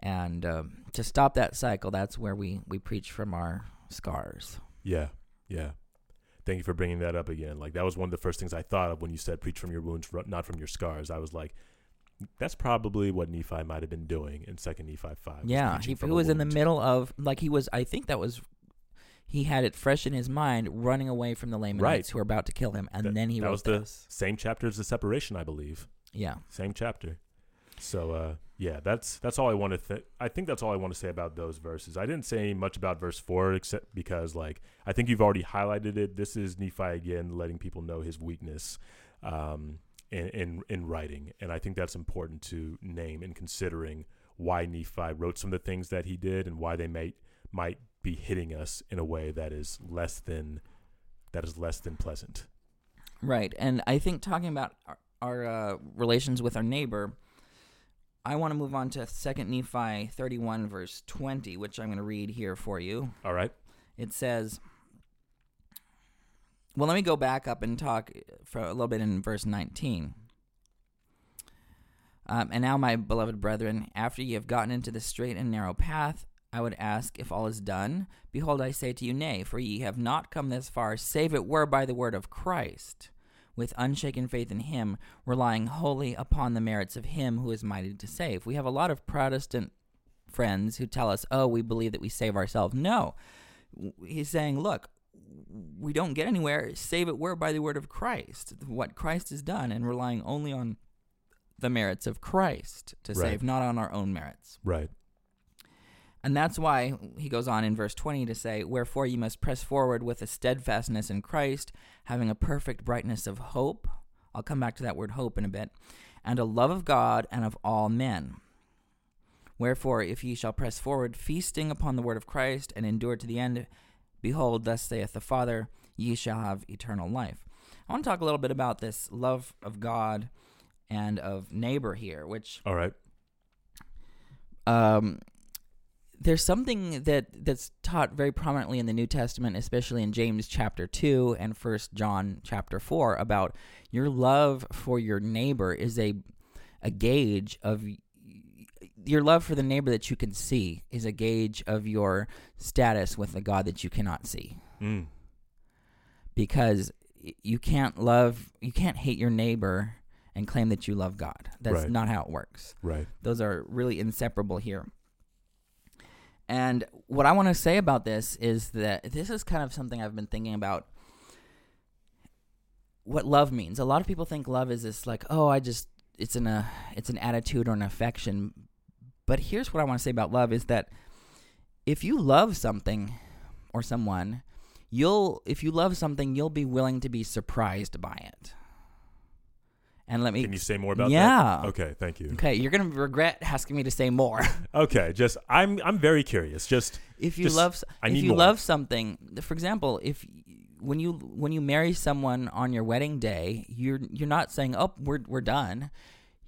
And um, to stop that cycle, that's where we we preach from our scars. Yeah. Yeah. Thank you for bringing that up again. Like that was one of the first things I thought of when you said preach from your wounds, not from your scars. I was like, that's probably what Nephi might have been doing in Second Nephi five. Yeah, he, he was in the middle of like he was. I think that was he had it fresh in his mind, running away from the Lamanites Right. who were about to kill him, and That- then he that wrote was the this. same chapter as the separation, I believe. Yeah, Same chapter. So uh, yeah, that's that's all I want to. Th- I think that's all I want to say about those verses. I didn't say much about verse four, except because like I think you've already highlighted it. This is Nephi again, letting people know his weakness um, in, in in writing, and I think that's important to name in considering why Nephi wrote some of the things that he did and why they might might be hitting us in a way that is less than that is less than pleasant. right. And I think talking about our, our uh, relations with our neighbor, I want to move on to Second Nephi thirty-one, verse twenty, which I'm going to read here for you. All right. It says, well, let me go back up and talk for a little bit in verse 19. Um, and now, my beloved brethren, after ye have gotten into the strait and narrow path, I would ask if all is done. Behold, I say to you, nay, for ye have not come this far, save it were by the word of Christ, with unshaken faith in Him, relying wholly upon the merits of Him who is mighty to save. We have a lot of Protestant friends who tell us, oh, we believe that we save ourselves. No. He's saying, look, we don't get anywhere. Save it were by the word of Christ, what Christ has done, and relying only on the merits of Christ to Right. save, not on our own merits. Right. And that's why he goes on in verse 20 to say, Wherefore you must press forward with a steadfastness in Christ, having a perfect brightness of hope. I'll come back to that word hope in a bit. And a love of God and of all men. Wherefore, if ye shall press forward, feasting upon the word of Christ, and endure to the end, behold, thus saith the Father, ye shall have eternal life. I want to talk a little bit about this love of God and of neighbor here, which All right. um, there's something that that's taught very prominently in the New Testament, especially in James chapter two and First John chapter four, about your love for your neighbor is a a gauge of your love for the neighbor that you can see is a gauge of your status with the God that you cannot see Mm. because you can't love you can't hate your neighbor and claim that you love God. That's Right. not how it works. Right. Those are really inseparable here. And what I want to say about this is that this is kind of something I've been thinking about what love means. A lot of people think love is this like, oh, I just it's an a it's an attitude or an affection. But here's what I want to say about love is that if you love something or someone, you'll if you love something, you'll be willing to be surprised by it. And let me Can you say more about Yeah. that? Yeah. Okay, thank you. Okay, you're gonna regret asking me to say more. Okay, just I'm I'm very curious. Just if you Just- love, I if you more. love something, for example, if when you when you marry someone on your wedding day, you're you're not saying, "Oh, we're we're done."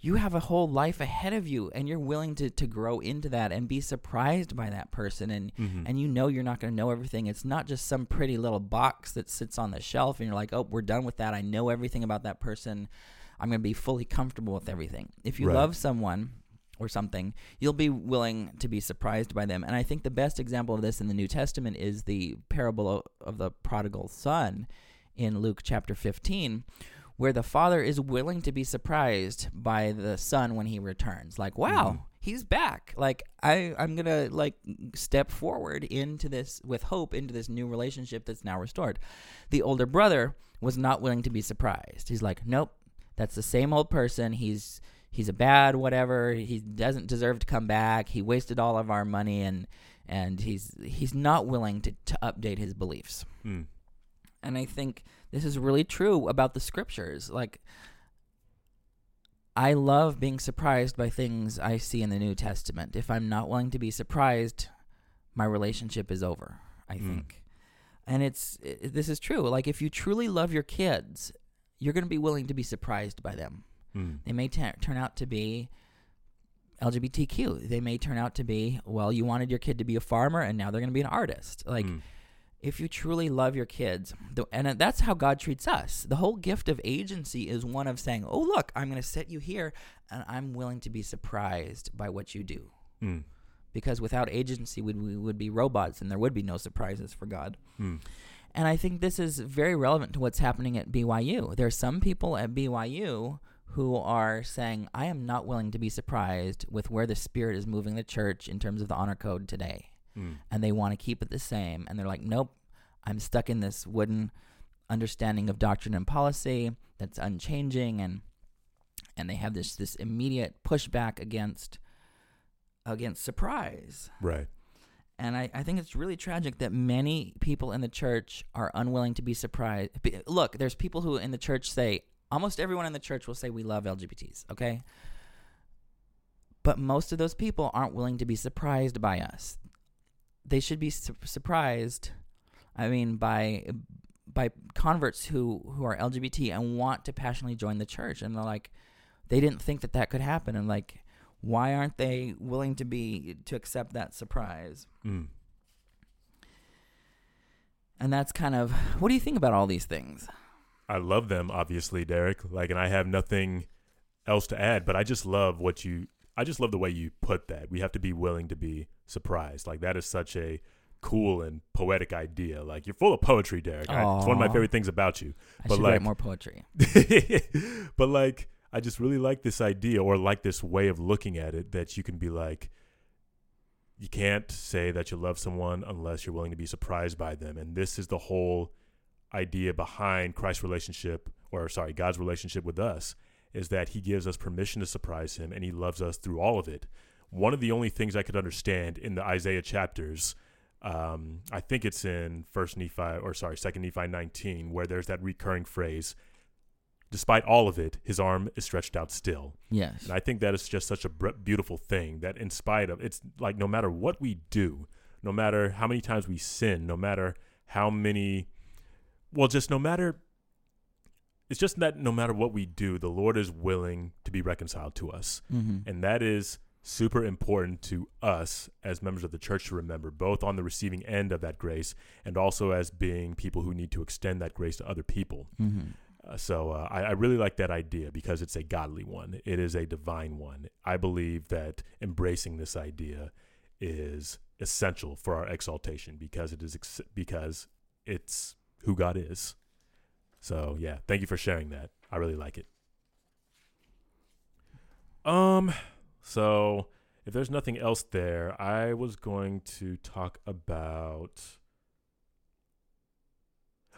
You have a whole life ahead of you, and you're willing to, to grow into that and be surprised by that person, and Mhm. and you know you're not going to know everything. It's not just some pretty little box that sits on the shelf, and you're like, "Oh, we're done with that. I know everything about that person. I'm going to be fully comfortable with everything." If you Right. love someone or something, you'll be willing to be surprised by them. And I think the best example of this in the New Testament is the parable of the prodigal son in Luke chapter 15, where the father is willing to be surprised by the son when he returns. Like, wow, Mhm. he's back. Like, I, I'm to like step forward into this with hope into this new relationship that's now restored. The older brother was not willing to be surprised. He's like, nope, that's the same old person. He's he's a bad whatever. He doesn't deserve to come back. He wasted all of our money and and he's he's not willing to, to update his beliefs. Mm. And I think this is really true about the scriptures. Like I love being surprised by things I see in the New Testament. If I'm not willing to be surprised, my relationship is over, I Mm. think. And it's i this is true. Like if you truly love your kids, you're going to be willing to be surprised by them. Mm. They may ta- turn out to be LGBTQ. They may turn out to be, well, you wanted your kid to be a farmer and now they're going to be an artist. Like, Mm. If you truly love your kids, and that's how God treats us. The whole gift of agency is one of saying, oh, look, I'm going to set you here and I'm willing to be surprised by what you do. Mm. Because without agency, we, we would be robots and there would be no surprises for God. Mm. And I think this is very relevant to what's happening at BYU. There are some people at BYU who are saying, I am not willing to be surprised with where the Spirit is moving the church in terms of the honor code today. Mm. And they want to keep it the same. And they're like, nope, I'm stuck in this wooden understanding of doctrine and policy that's unchanging. And and they have this this immediate pushback against against surprise. Right. And I, I think it's really tragic that many people in the church are unwilling to be surprised. Look, there's people who in the church say, almost everyone in the church will say, we love LGBTs, okay? But most of those people aren't willing to be surprised by us. They should be su- surprised, I mean, by by converts who, who are LGBT and want to passionately join the church. And they're like, they didn't think that that could happen. And like, why aren't they willing to be to accept that surprise? Mm. And that's kind of what do you think about all these things? I love them, obviously, Derek. Like, and I have nothing else to add, but I just love what you. I just love the way you put that. We have to be willing to be surprised. Like that is such a cool and poetic idea. Like you're full of poetry, Derek. I, it's one of my favorite things about you. I But should like- write more poetry. but like I just really like this idea or like this way of looking at it that you can be like you can't say that you love someone unless you're willing to be surprised by them and this is the whole idea behind Christ's relationship or sorry God's relationship with us is that he gives us permission to surprise him and he loves us through all of it. One of the only things I could understand in the Isaiah chapters um, I think it's in First Nephi or sorry, Second Nephi 19, where there's that recurring phrase, despite all of it, his arm is stretched out still. Yes. And I think that is just such a beautiful thing that, in spite of it's like no matter what we do, no matter how many times we sin, no matter how many, well, just no matter, it's just that no matter what we do, the Lord is willing to be reconciled to us. mm-hmm. And that is super important to us as members of the church to remember, both on the receiving end of that grace and also as being people who need to extend that grace to other people. Mm-hmm. Uh, so uh, I, I really like that idea because it's a godly one. It is a divine one. I believe that embracing this idea is essential for our exaltation because it is ex- because it's who God is. So yeah, thank you for sharing that. I really like it. Um, so if there's nothing else there, I was going to talk about.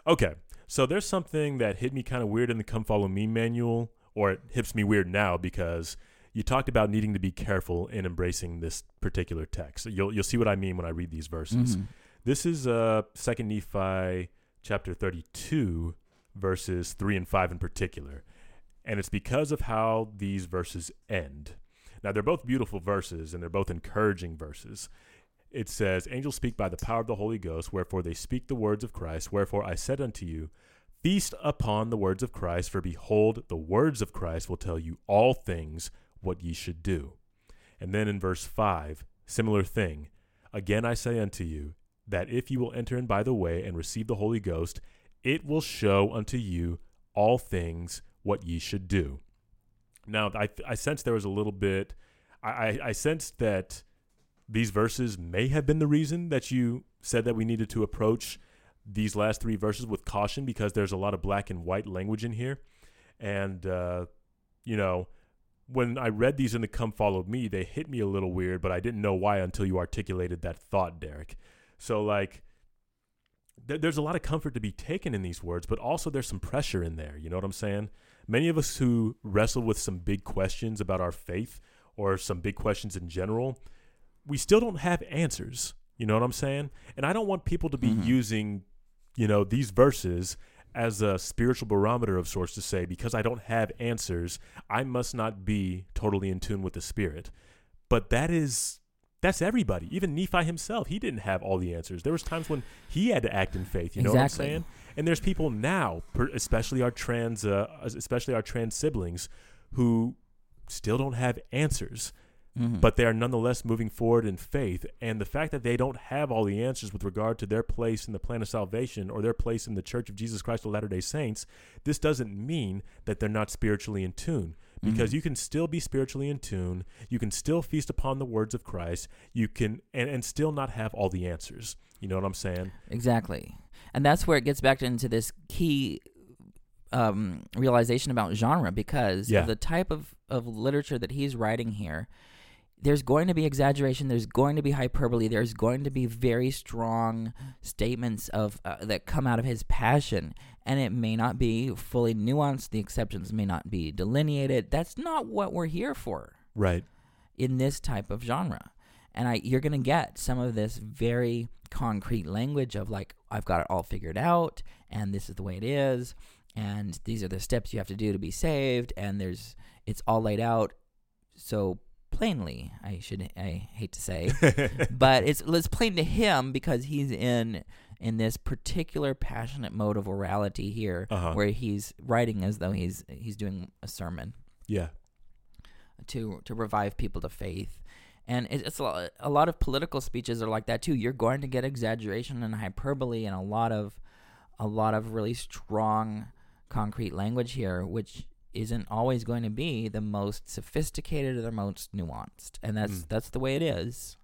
Okay, so there's something that hit me kind of weird in the Come Follow Me manual, or it hits me weird now because you talked about needing to be careful in embracing this particular text. You'll you'll see what I mean when I read these verses. Mhm. This is uh Second Nephi chapter 32 verses 3 and 5 in particular. And it's because of how these verses end. Now they're both beautiful verses and they're both encouraging verses. It says, Angels speak by the power of the Holy Ghost, wherefore they speak the words of Christ. Wherefore I said unto you, Feast upon the words of Christ, for behold, the words of Christ will tell you all things what ye should do. And then in verse 5, similar thing. Again I say unto you, that if you will enter in by the way and receive the Holy Ghost, it will show unto you all things what ye should do. Now, I, I sensed there was a little bit, I, I, I sensed that these verses may have been the reason that you said that we needed to approach these last three verses with caution because there's a lot of black and white language in here. And, uh, you know, when I read these in the Come Follow Me, they hit me a little weird, but I didn't know why until you articulated that thought, Derek. So, like, th- there's a lot of comfort to be taken in these words, but also there's some pressure in there. You know what I'm saying? Many of us who wrestle with some big questions about our faith or some big questions in general, we still don't have answers. You know what I'm saying? And I don't want people to be Mhm. using, you know, these verses as a spiritual barometer of sorts to say, because I don't have answers, I must not be totally in tune with the Spirit. But that is that's everybody. Even Nephi himself, he didn't have all the answers. There was times when he had to act in faith. You know Exactly. what I'm saying? And there's people now, especially our trans, uh, especially our trans siblings, who still don't have answers Mhm. but they are nonetheless moving forward in faith. And the fact that they don't have all the answers with regard to their place in the plan of salvation or their place in the Church of Jesus Christ of Latter day Saints, this doesn't mean that they're not spiritually in tune. Because Mhm. you can still be spiritually in tune, you can still feast upon the words of Christ, you can and, and still not have all the answers. You know what I'm saying? Exactly. And that's where it gets back into this key um, realization about genre because Yeah. of the type of, of literature that he's writing here. There's going to be exaggeration. There's going to be hyperbole. There's going to be very strong statements of uh, that come out of his passion, and it may not be fully nuanced. The exceptions may not be delineated. That's not what we're here for Right. in this type of genre. And I you're going to get some of this very concrete language of like I've got it all figured out and this is the way it is and these are the steps you have to do to be saved and there's it's all laid out so plainly. I should I hate to say, but it's it's plain to him because he's in in this particular passionate mode of orality here Uh-huh. where he's writing as though he's he's doing a sermon yeah. to to revive people to faith. And it, it's a lot, a lot of political speeches are like that too. You're going to get exaggeration and hyperbole and a lot of a lot of really strong concrete language here, which isn't always going to be the most sophisticated or the most nuanced. And that's Mm. that's the way it is.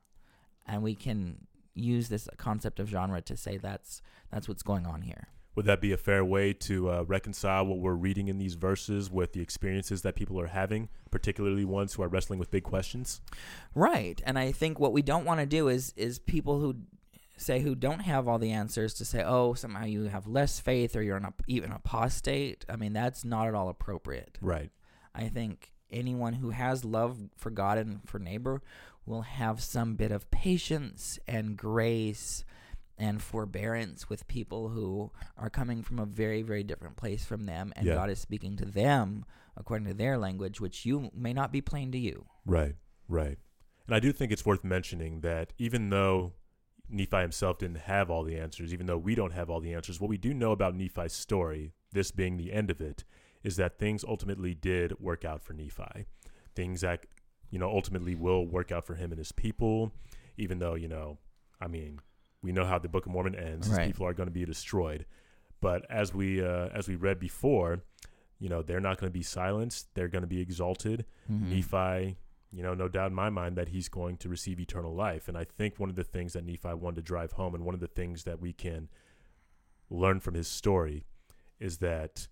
And we can use this concept of genre to say that's that's what's going on here. Would that be a fair way to uh, reconcile what we're reading in these verses with the experiences that people are having, particularly ones who are wrestling with big questions? Right. And I think what we don't want to do is is people who say who don't have all the answers to say, "Oh, somehow you have less faith or you're an, even apostate." I mean, that's not at all appropriate. Right. I think anyone who has love for God and for neighbor will have some bit of patience and grace and forbearance with people who are coming from a very, very different place from them, and Yeah. God is speaking to them according to their language, which you may not be plain to you. Right, right. And I do think it's worth mentioning that even though Nephi himself didn't have all the answers, even though we don't have all the answers, what we do know about Nephi's story, this being the end of it, is that things ultimately did work out for Nephi. Things that, you know, ultimately will work out for him and his people, even though, you know, I mean, we know how the Book of Mormon ends. His Right. people are going to be destroyed. But as we uh, as we read before, you know, they're not going to be silenced. They're going to be exalted. Mhm. Nephi, you know, no doubt in my mind that he's going to receive eternal life. And I think one of the things that Nephi wanted to drive home, and one of the things that we can learn from his story, is that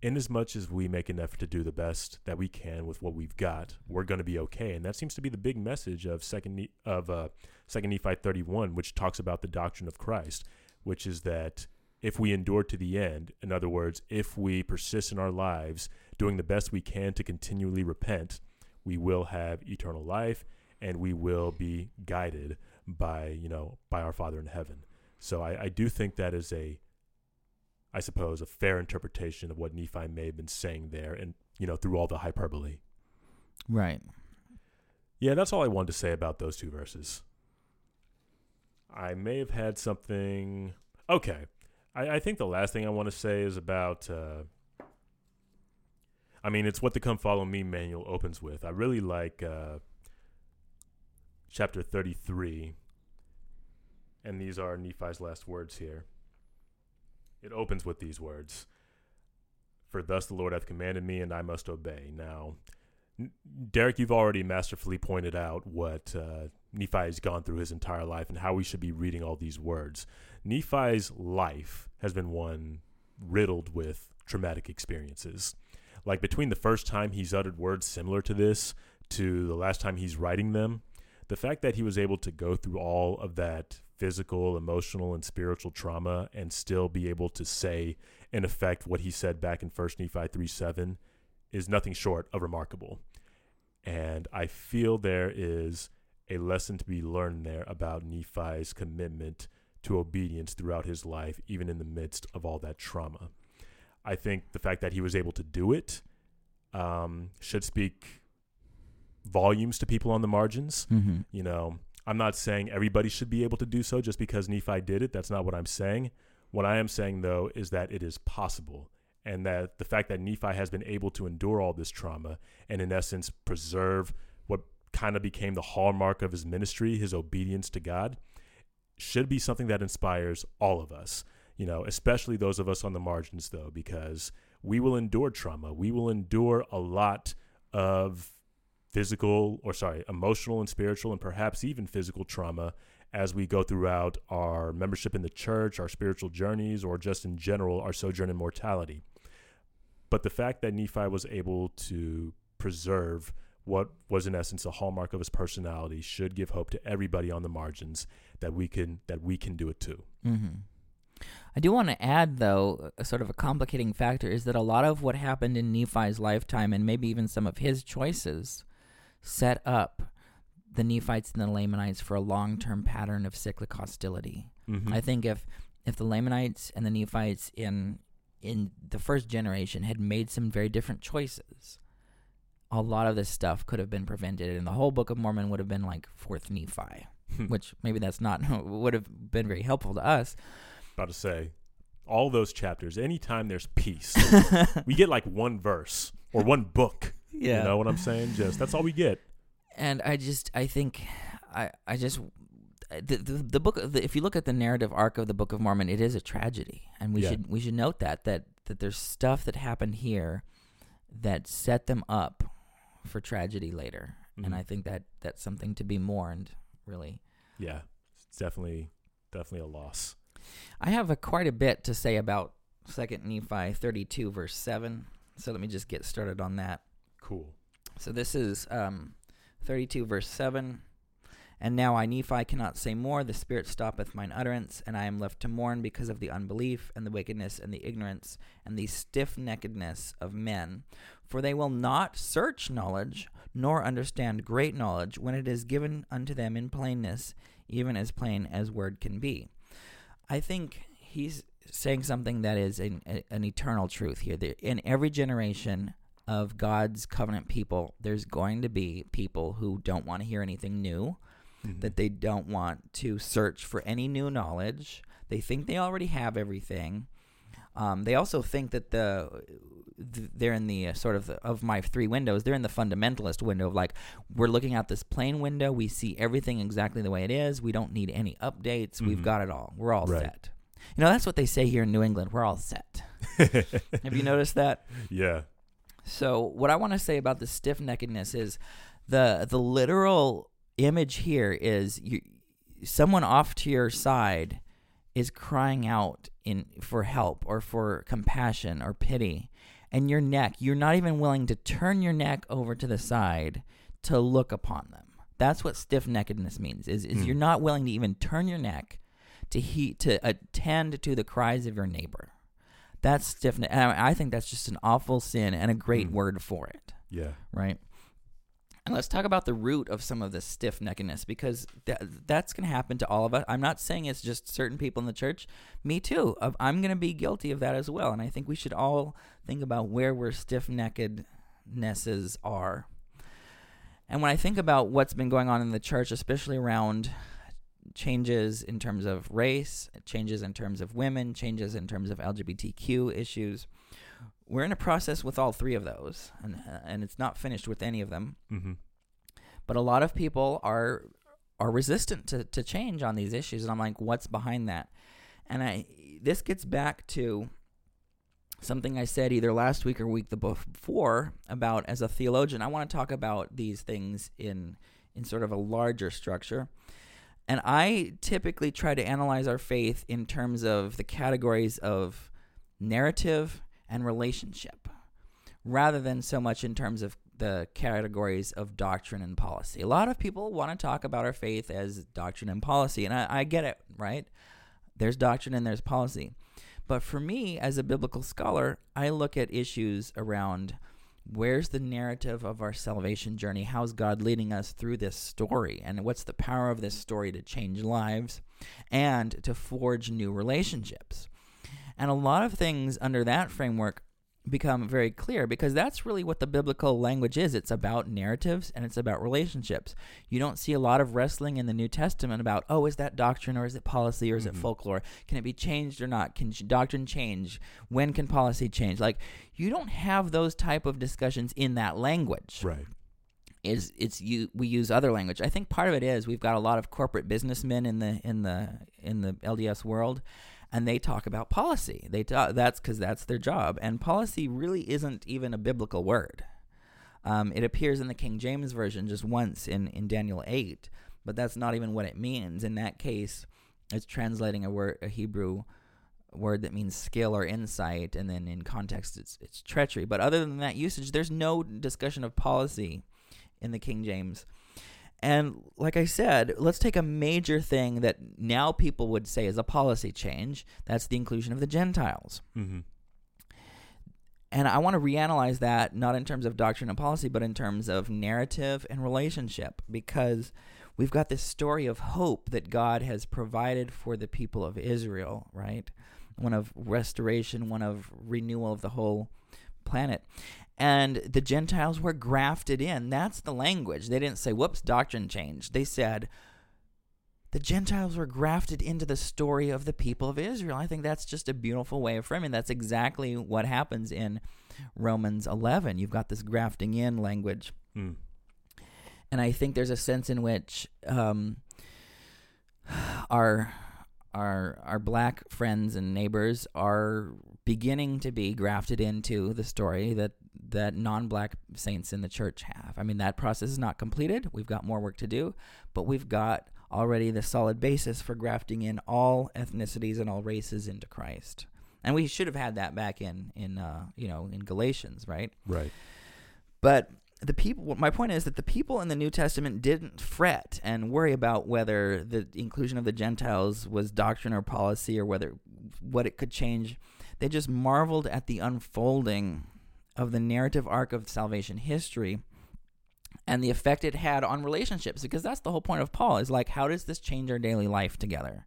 in as much as we make an effort to do the best that we can with what we've got, we're going to be okay. And that seems to be the big message of second of uh, second Nephi 31, which talks about the doctrine of Christ, which is that if we endure to the end, in other words, if we persist in our lives doing the best we can to continually repent, we will have eternal life and we will be guided by, you know, by our Father in heaven. So I, I do think that is a I suppose a fair interpretation of what Nephi may have been saying there and you know, through all the hyperbole. Right. Yeah, that's all I wanted to say about those two verses. I may have had something. Okay. I, I think the last thing I want to say is about. Uh, I mean, it's what the Come Follow Me manual opens with. I really like uh, chapter 33. And these are Nephi's last words here. It opens with these words For thus the Lord hath commanded me, and I must obey. Now, Derek, you've already masterfully pointed out what uh, Nephi has gone through his entire life and how we should be reading all these words. Nephi's life has been one riddled with traumatic experiences. Like between the first time he's uttered words similar to this to the last time he's writing them, the fact that he was able to go through all of that physical, emotional, and spiritual trauma and still be able to say, in effect, what he said back in 1 Nephi 3 7 is nothing short of remarkable. And I feel there is a lesson to be learned there about Nephi's commitment to obedience throughout his life, even in the midst of all that trauma. I think the fact that he was able to do it um, should speak volumes to people on the margins. Mm-hmm. You know, I'm not saying everybody should be able to do so just because Nephi did it. That's not what I'm saying. What I am saying, though, is that it is possible. And that the fact that Nephi has been able to endure all this trauma and, in essence, preserve what kind of became the hallmark of his ministry, his obedience to God, should be something that inspires all of us, you know, especially those of us on the margins, though, because we will endure trauma. We will endure a lot of physical or sorry emotional and spiritual and perhaps even physical trauma as we go throughout our membership in the church our spiritual journeys or just in general our sojourn in mortality but the fact that nephi was able to preserve what was in essence a hallmark of his personality should give hope to everybody on the margins that we can that we can do it too Mm-hmm. I do want to add, though, a sort of a complicating factor is that a lot of what happened in Nephi's lifetime, and maybe even some of his choices, set up the Nephites and the Lamanites for a long-term pattern of cyclic hostility. mm-hmm. I think if if the Lamanites and the Nephites in in the first generation had made some very different choices, a lot of this stuff could have been prevented, and the whole Book of Mormon would have been like Fourth Nephi, which maybe that's not would have been very helpful to us. about to say all those chapters anytime there's peace we get like one verse or one book yeah. you know what i'm saying just that's all we get and I just I think I I just the the, the book the, if you look at the narrative arc of the Book of Mormon, it is a tragedy, and we Yeah. should we should note that that that there's stuff that happened here that set them up for tragedy later, and Mhm. I think that that's something to be mourned. Really, Yeah, it's definitely definitely a loss. I have a, quite a bit to say about Second Nephi 32 verse 7. So let me just get started on that. Cool. So this is um, 32 verse 7. And now I, Nephi, cannot say more. The Spirit stoppeth mine utterance, and I am left to mourn because of the unbelief, and the wickedness, and the ignorance, and the stiff neckedness of men. For they will not search knowledge, nor understand great knowledge, when it is given unto them in plainness, even as plain as word can be. I think he's saying something that is an, an eternal truth here. In every generation of God's covenant people, there's going to be people who don't want to hear anything new mm-hmm. that they don't want to search for any new knowledge. They think they already have everything. Um, they also think that the they're in the uh, sort of the, of my three windows. They're in the fundamentalist window of like we're looking at this plain window. We see everything exactly the way it is. We don't need any updates. Mm-hmm. We've got it all. We're all right. set. You know that's what they say here in New England. We're all set. have you noticed that? Yeah. So what I want to say about the stiff neckedness is the the literal image here is you, someone off to your side is crying out in for help or for compassion or pity. And your neck you're not even willing to turn your neck over to the side to look upon them. That's what stiff-neckedness means is, is mm. you're not willing to even turn your neck to heat to attend to the cries of your neighbor that's stiff i think that's just an awful sin and a great mm. word for it yeah right and let's talk about the root of some of this stiff neckedness because that, that's going to happen to all of us. I'm not saying it's just certain people in the church. Me too. I'm going to be guilty of that as well. And I think we should all think about where we're stiff neckednesses are. And when I think about what's been going on in the church, especially around changes in terms of race, changes in terms of women, changes in terms of LGBTQ issues, we're in a process with all three of those, and uh, and it's not finished with any of them. Mm-hmm. But a lot of people are are resistant to, to change on these issues, and I'm like, what's behind that? And I this gets back to something I said either last week or week the before about as a theologian, I want to talk about these things in in sort of a larger structure. And I typically try to analyze our faith in terms of the categories of narrative, and relationship rather than so much in terms of the categories of doctrine and policy. A lot of people want to talk about our faith as doctrine and policy, and I, I, get it, right? There's doctrine and there's policy. But for me, as a biblical scholar, I look at issues around where's the narrative of our salvation journey? How's God leading us through this story? And what's the power of this story to change lives and to forge new relationships? And a lot of things under that framework become very clear because that's really what the biblical language is. It's about narratives and it's about relationships. You don't see a lot of wrestling in the New Testament about, oh, is that doctrine or is it policy or is mm-hmm. it folklore? Can it be changed or not? Can doctrine change? When can policy change? Like, you don't have those type of discussions in that language. Right is it's you we use other language. I think part of it is we've got a lot of corporate businessmen in the in the in the LDS world and they talk about policy. They talk, that's because that's their job, and policy really isn't even a biblical word. Um, it appears in the King James version just once in in Daniel eight, but that's not even what it means. In that case, it's translating a word, a Hebrew word that means skill or insight, and then in context, it's it's treachery. But other than that usage, there's no discussion of policy in the King James. And like I said, let's take a major thing that now people would say is a policy change. That's the inclusion of the Gentiles. Mm-hmm. And I want to reanalyze that not in terms of doctrine and policy, but in terms of narrative and relationship, because we've got this story of hope that God has provided for the people of Israel, right? One of restoration, one of renewal of the whole planet and the Gentiles were grafted in. That's the language. They didn't say, whoops, doctrine changed. They said, the Gentiles were grafted into the story of the people of Israel. I think that's just a beautiful way of framing. That's exactly what happens in Romans 11. You've got this grafting in language. Mm. And I think there's a sense in which um, our our our black friends and neighbors are beginning to be grafted into the story that that non-black saints in the church have. I mean that process is not completed. We've got more work to do, but we've got already the solid basis for grafting in all ethnicities and all races into Christ. And we should have had that back in in uh, you know in Galatians, right? Right. But the people my point is that the people in the New Testament didn't fret and worry about whether the inclusion of the Gentiles was doctrine or policy or whether what it could change. They just marveled at the unfolding of the narrative arc of salvation history and the effect it had on relationships because that's the whole point of Paul is like how does this change our daily life together?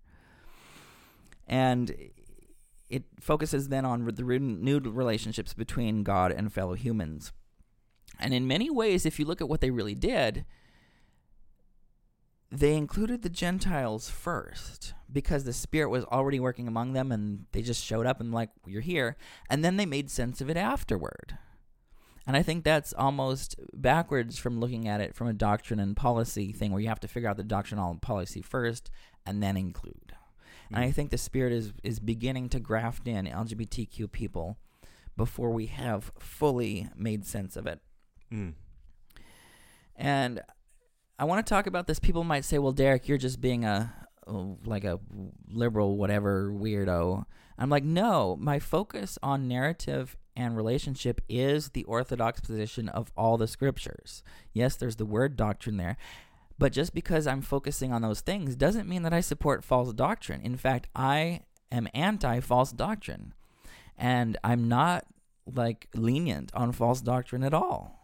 And it focuses then on the renewed relationships between God and fellow humans. And in many ways, if you look at what they really did, they included the Gentiles first because the Spirit was already working among them and they just showed up and, like, you're here. And then they made sense of it afterward. And I think that's almost backwards from looking at it from a doctrine and policy thing where you have to figure out the doctrinal policy first and then include. And I think the Spirit is, is beginning to graft in LGBTQ people before we have fully made sense of it. Mm. And I want to talk about this. People might say, "Well, Derek, you're just being a like a liberal, whatever weirdo." I'm like, no. My focus on narrative and relationship is the orthodox position of all the scriptures. Yes, there's the word doctrine there, but just because I'm focusing on those things doesn't mean that I support false doctrine. In fact, I am anti false doctrine, and I'm not like lenient on false doctrine at all.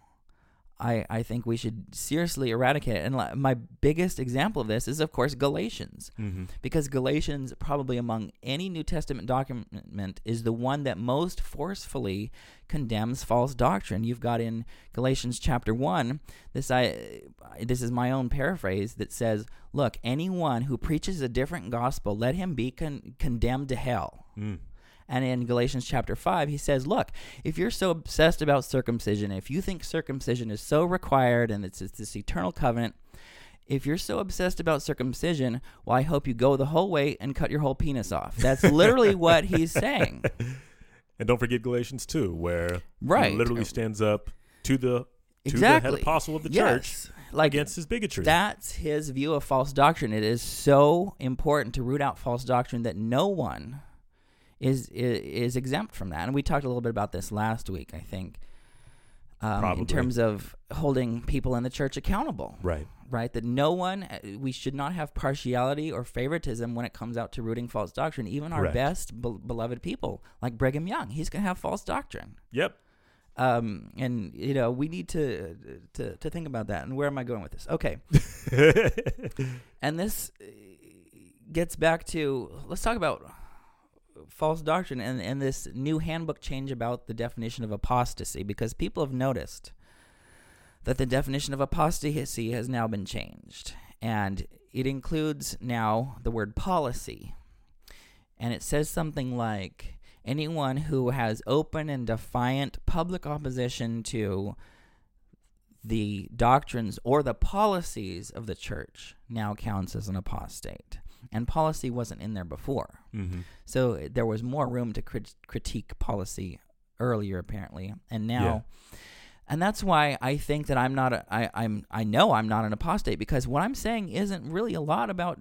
I, I think we should seriously eradicate it. And my biggest example of this is, of course, Galatians. Mm-hmm. Because Galatians, probably among any New Testament document, is the one that most forcefully condemns false doctrine. You've got in Galatians chapter 1, this, I, this is my own paraphrase that says, Look, anyone who preaches a different gospel, let him be con- condemned to hell. Mm. And in Galatians chapter 5, he says, Look, if you're so obsessed about circumcision, if you think circumcision is so required and it's, it's this eternal covenant, if you're so obsessed about circumcision, well, I hope you go the whole way and cut your whole penis off. That's literally what he's saying. And don't forget Galatians 2, where right. he literally stands up to the to exactly. the head apostle of the yes. church like against his bigotry. That's his view of false doctrine. It is so important to root out false doctrine that no one is is, is exempt from that. And we talked a little bit about this last week, I think, um, in terms of holding people in the church accountable. right. Right, that no one, uh, we should not have partiality or favoritism when it comes out to rooting false doctrine. Even our Correct. best be- beloved people, like Brigham Young, he's going to have false doctrine. Yep. Um, and you know, we need to, to to think about that. And where am I going with this? Okay, and this uh, gets back to let's talk about false doctrine and, and this new handbook change about the definition of apostasy because people have noticed that the definition of apostasy has now been changed. And it includes now the word policy. And it says something like anyone who has open and defiant public opposition to the doctrines or the policies of the church now counts as an apostate and policy wasn't in there before hmm so there was more room to crit- critique policy earlier, apparently, and now, and that's why I think that I'm not. A, I, I'm. I know I'm not an apostate because what I'm saying isn't really a lot about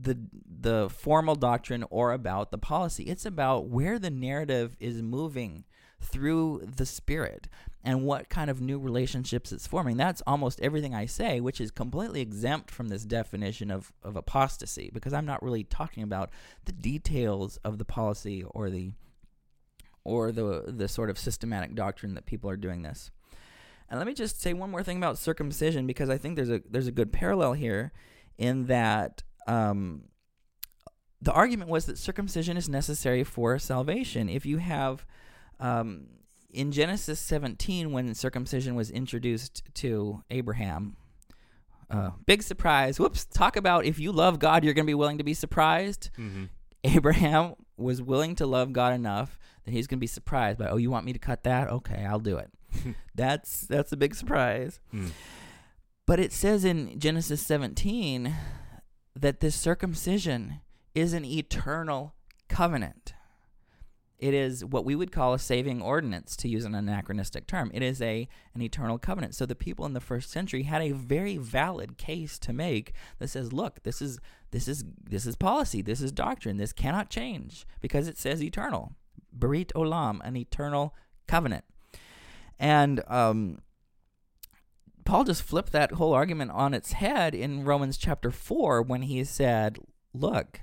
the the formal doctrine or about the policy. It's about where the narrative is moving through the spirit and what kind of new relationships it's forming. That's almost everything I say, which is completely exempt from this definition of, of apostasy because I'm not really talking about the details of the policy or the or the the sort of systematic doctrine that people are doing this. And let me just say one more thing about circumcision because I think there's a there's a good parallel here in that um, the argument was that circumcision is necessary for salvation. If you have um, in Genesis 17, when circumcision was introduced to Abraham, uh, big surprise. Whoops! Talk about if you love God, you're going to be willing to be surprised. hmm Abraham was willing to love God enough that he's going to be surprised by, oh, you want me to cut that? Okay, I'll do it. that's that's a big surprise. Mm. But it says in Genesis 17 that this circumcision is an eternal covenant. It is what we would call a saving ordinance, to use an anachronistic term. It is a an eternal covenant. So the people in the first century had a very valid case to make that says, look, this is this is this is policy, this is doctrine, this cannot change because it says eternal. Berit olam, an eternal covenant. And um, Paul just flipped that whole argument on its head in Romans chapter 4 when he said, Look,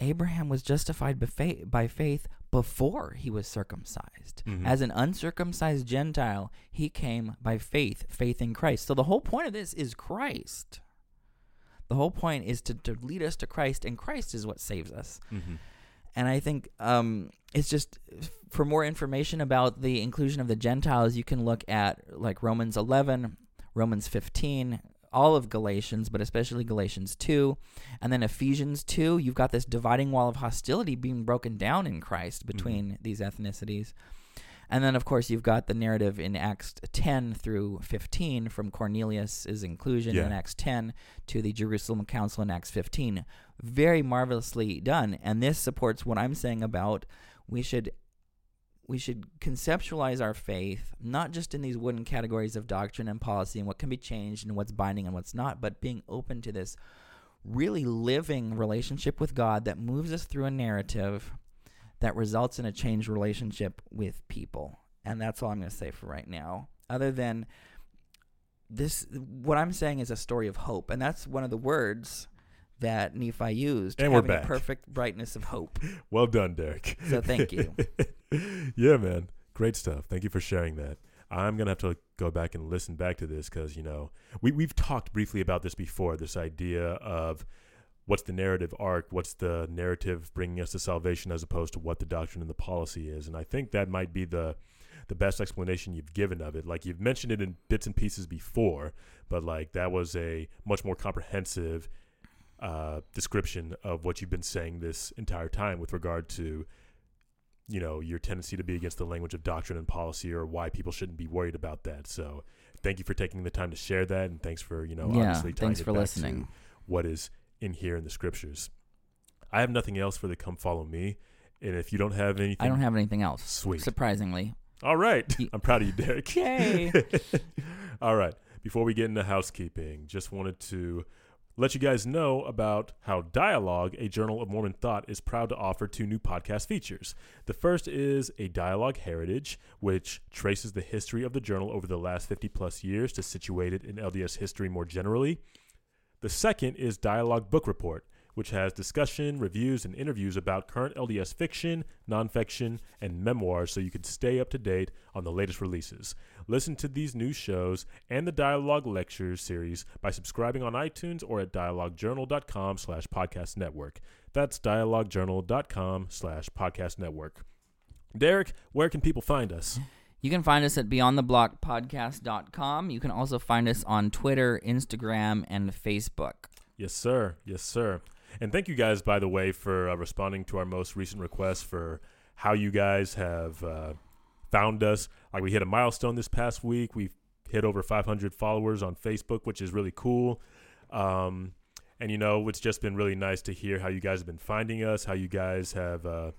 Abraham was justified by faith, by faith before he was circumcised. Mhm. As an uncircumcised Gentile, he came by faith, faith in Christ. So the whole point of this is Christ. The whole point is to, to lead us to Christ, and Christ is what saves us. Mm-hmm. And I think um, it's just for more information about the inclusion of the Gentiles, you can look at like Romans 11, Romans 15, all of Galatians, but especially Galatians 2, and then Ephesians 2. You've got this dividing wall of hostility being broken down in Christ mm-hmm. between these ethnicities. And then, of course, you've got the narrative in Acts 10 through 15 from Cornelius' inclusion in Acts 10 to the Jerusalem Council in Acts 15. Very marvelously done. And this supports what I'm saying about we should we should conceptualize our faith not just in these wooden categories of doctrine and policy and what can be changed and what's binding and what's not, but being open to this really living relationship with God that moves us through a narrative that results in a changed relationship with people. And that's all I'm going to say for right now. Other than this, what I'm saying is a story of hope. And that's one of the words that Nephi used. And we're back. perfect brightness of hope. Well done, Derek. So thank you. yeah, man. Great stuff. Thank you for sharing that. I'm gonna have to go back and listen back to this because you know we we've talked briefly about this before. This idea of what's the narrative arc, what's the narrative bringing us to salvation, as opposed to what the doctrine and the policy is. And I think that might be the the best explanation you've given of it. Like you've mentioned it in bits and pieces before, but like that was a much more comprehensive uh, description of what you've been saying this entire time with regard to you know your tendency to be against the language of doctrine and policy or why people shouldn't be worried about that so thank you for taking the time to share that and thanks for you know Yeah, obviously thanks for listening. what is in here in the scriptures i have nothing else for the come follow me and if you don't have anything I don't have anything else. Sweet. Surprisingly. all right i'm proud of you derek Yay. all right before we get into housekeeping just wanted to let you guys know about how Dialogue, a Journal of Mormon Thought, is proud to offer two new podcast features. The first is a Dialogue Heritage, which traces the history of the journal over the last 50 plus years to situate it in LDS history more generally. The second is Dialogue Book Report, which has discussion, reviews, and interviews about current LDS fiction, nonfiction, and memoirs so you can stay up to date on the latest releases. Listen to these new shows and the Dialogue Lectures series by subscribing on iTunes or at dialoguejournal.com slash podcast network. That's dialoguejournal.com slash podcast network. Derek, where can people find us? You can find us at beyondtheblockpodcast.com. You can also find us on Twitter, Instagram, and Facebook. Yes, sir. Yes, sir. And thank you guys, by the way, for uh, responding to our most recent request for how you guys have uh, found us. Like we hit a milestone this past week. We've hit over 500 followers on Facebook, which is really cool. Um, and you know, it's just been really nice to hear how you guys have been finding us, how you guys have uh,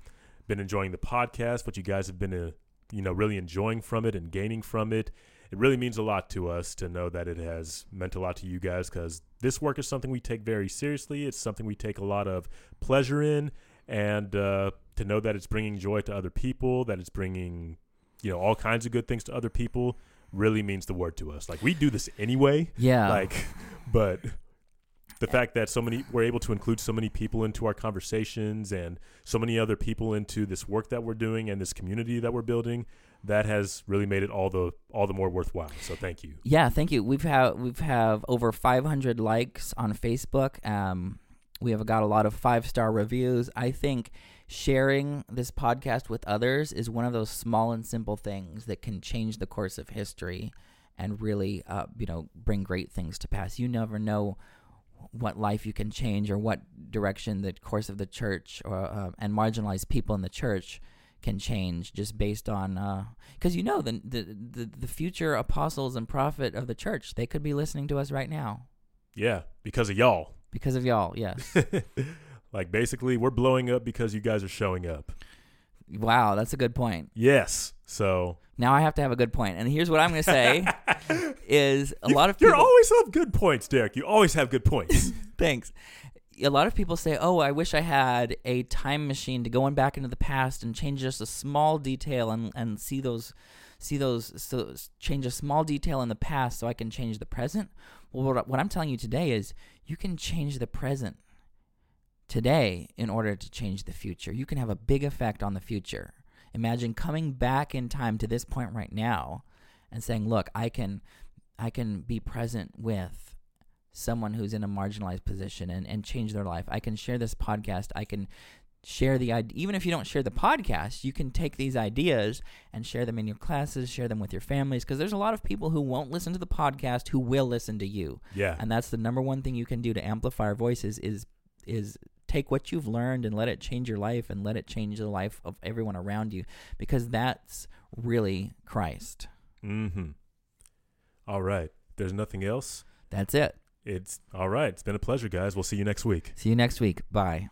been enjoying the podcast, what you guys have been, uh, you know, really enjoying from it and gaining from it. It really means a lot to us to know that it has meant a lot to you guys because this work is something we take very seriously. It's something we take a lot of pleasure in, and uh, to know that it's bringing joy to other people, that it's bringing, you know, all kinds of good things to other people, really means the word to us. Like we do this anyway, Yeah. like, but the fact that so many we're able to include so many people into our conversations and so many other people into this work that we're doing and this community that we're building that has really made it all the all the more worthwhile so thank you Yeah, thank you. We've had we've have over 500 likes on Facebook. Um, we have got a lot of five star reviews. I think sharing this podcast with others is one of those small and simple things that can change the course of history and really, uh, you know, bring great things to pass. You never know what life you can change or what direction the course of the church or uh, and marginalized people in the church can change just based on uh, because you know the, the the the future apostles and prophet of the church they could be listening to us right now yeah because of y'all because of y'all yes like basically we're blowing up because you guys are showing up Wow, that's a good point. Yes. So Now I have to have a good. And here's what I'm going to say is a You- lot of people, you're always have good points, Derek. You always have good points. Thanks. A lot of people say, "Oh, I wish I had a time machine to go in back into the past and change just a small detail and and see those see those so change a small detail in the past so I can change the present." Well, what, what I'm telling you today is you can change the present today in order to change the future. You can have a big effect on the future. Imagine coming back in time to this point right now and saying, "Look, I can I can be present with someone who's in a marginalized position and, and change their life. I can share this podcast. I can share the idea. Even if you don't share the podcast, you can take these ideas and share them in your classes, share them with your families, because there's a lot of people who won't listen to the podcast who will listen to you. yeah. And that's the number one thing you can do to amplify our voices is is take what you've learned and let it change your life and let it change the life of everyone around you because that's really Christ. Mm-hmm. All right. There's nothing else. That's it. It's all right. It's been a pleasure, guys. We'll see you next week. See you next week. Bye.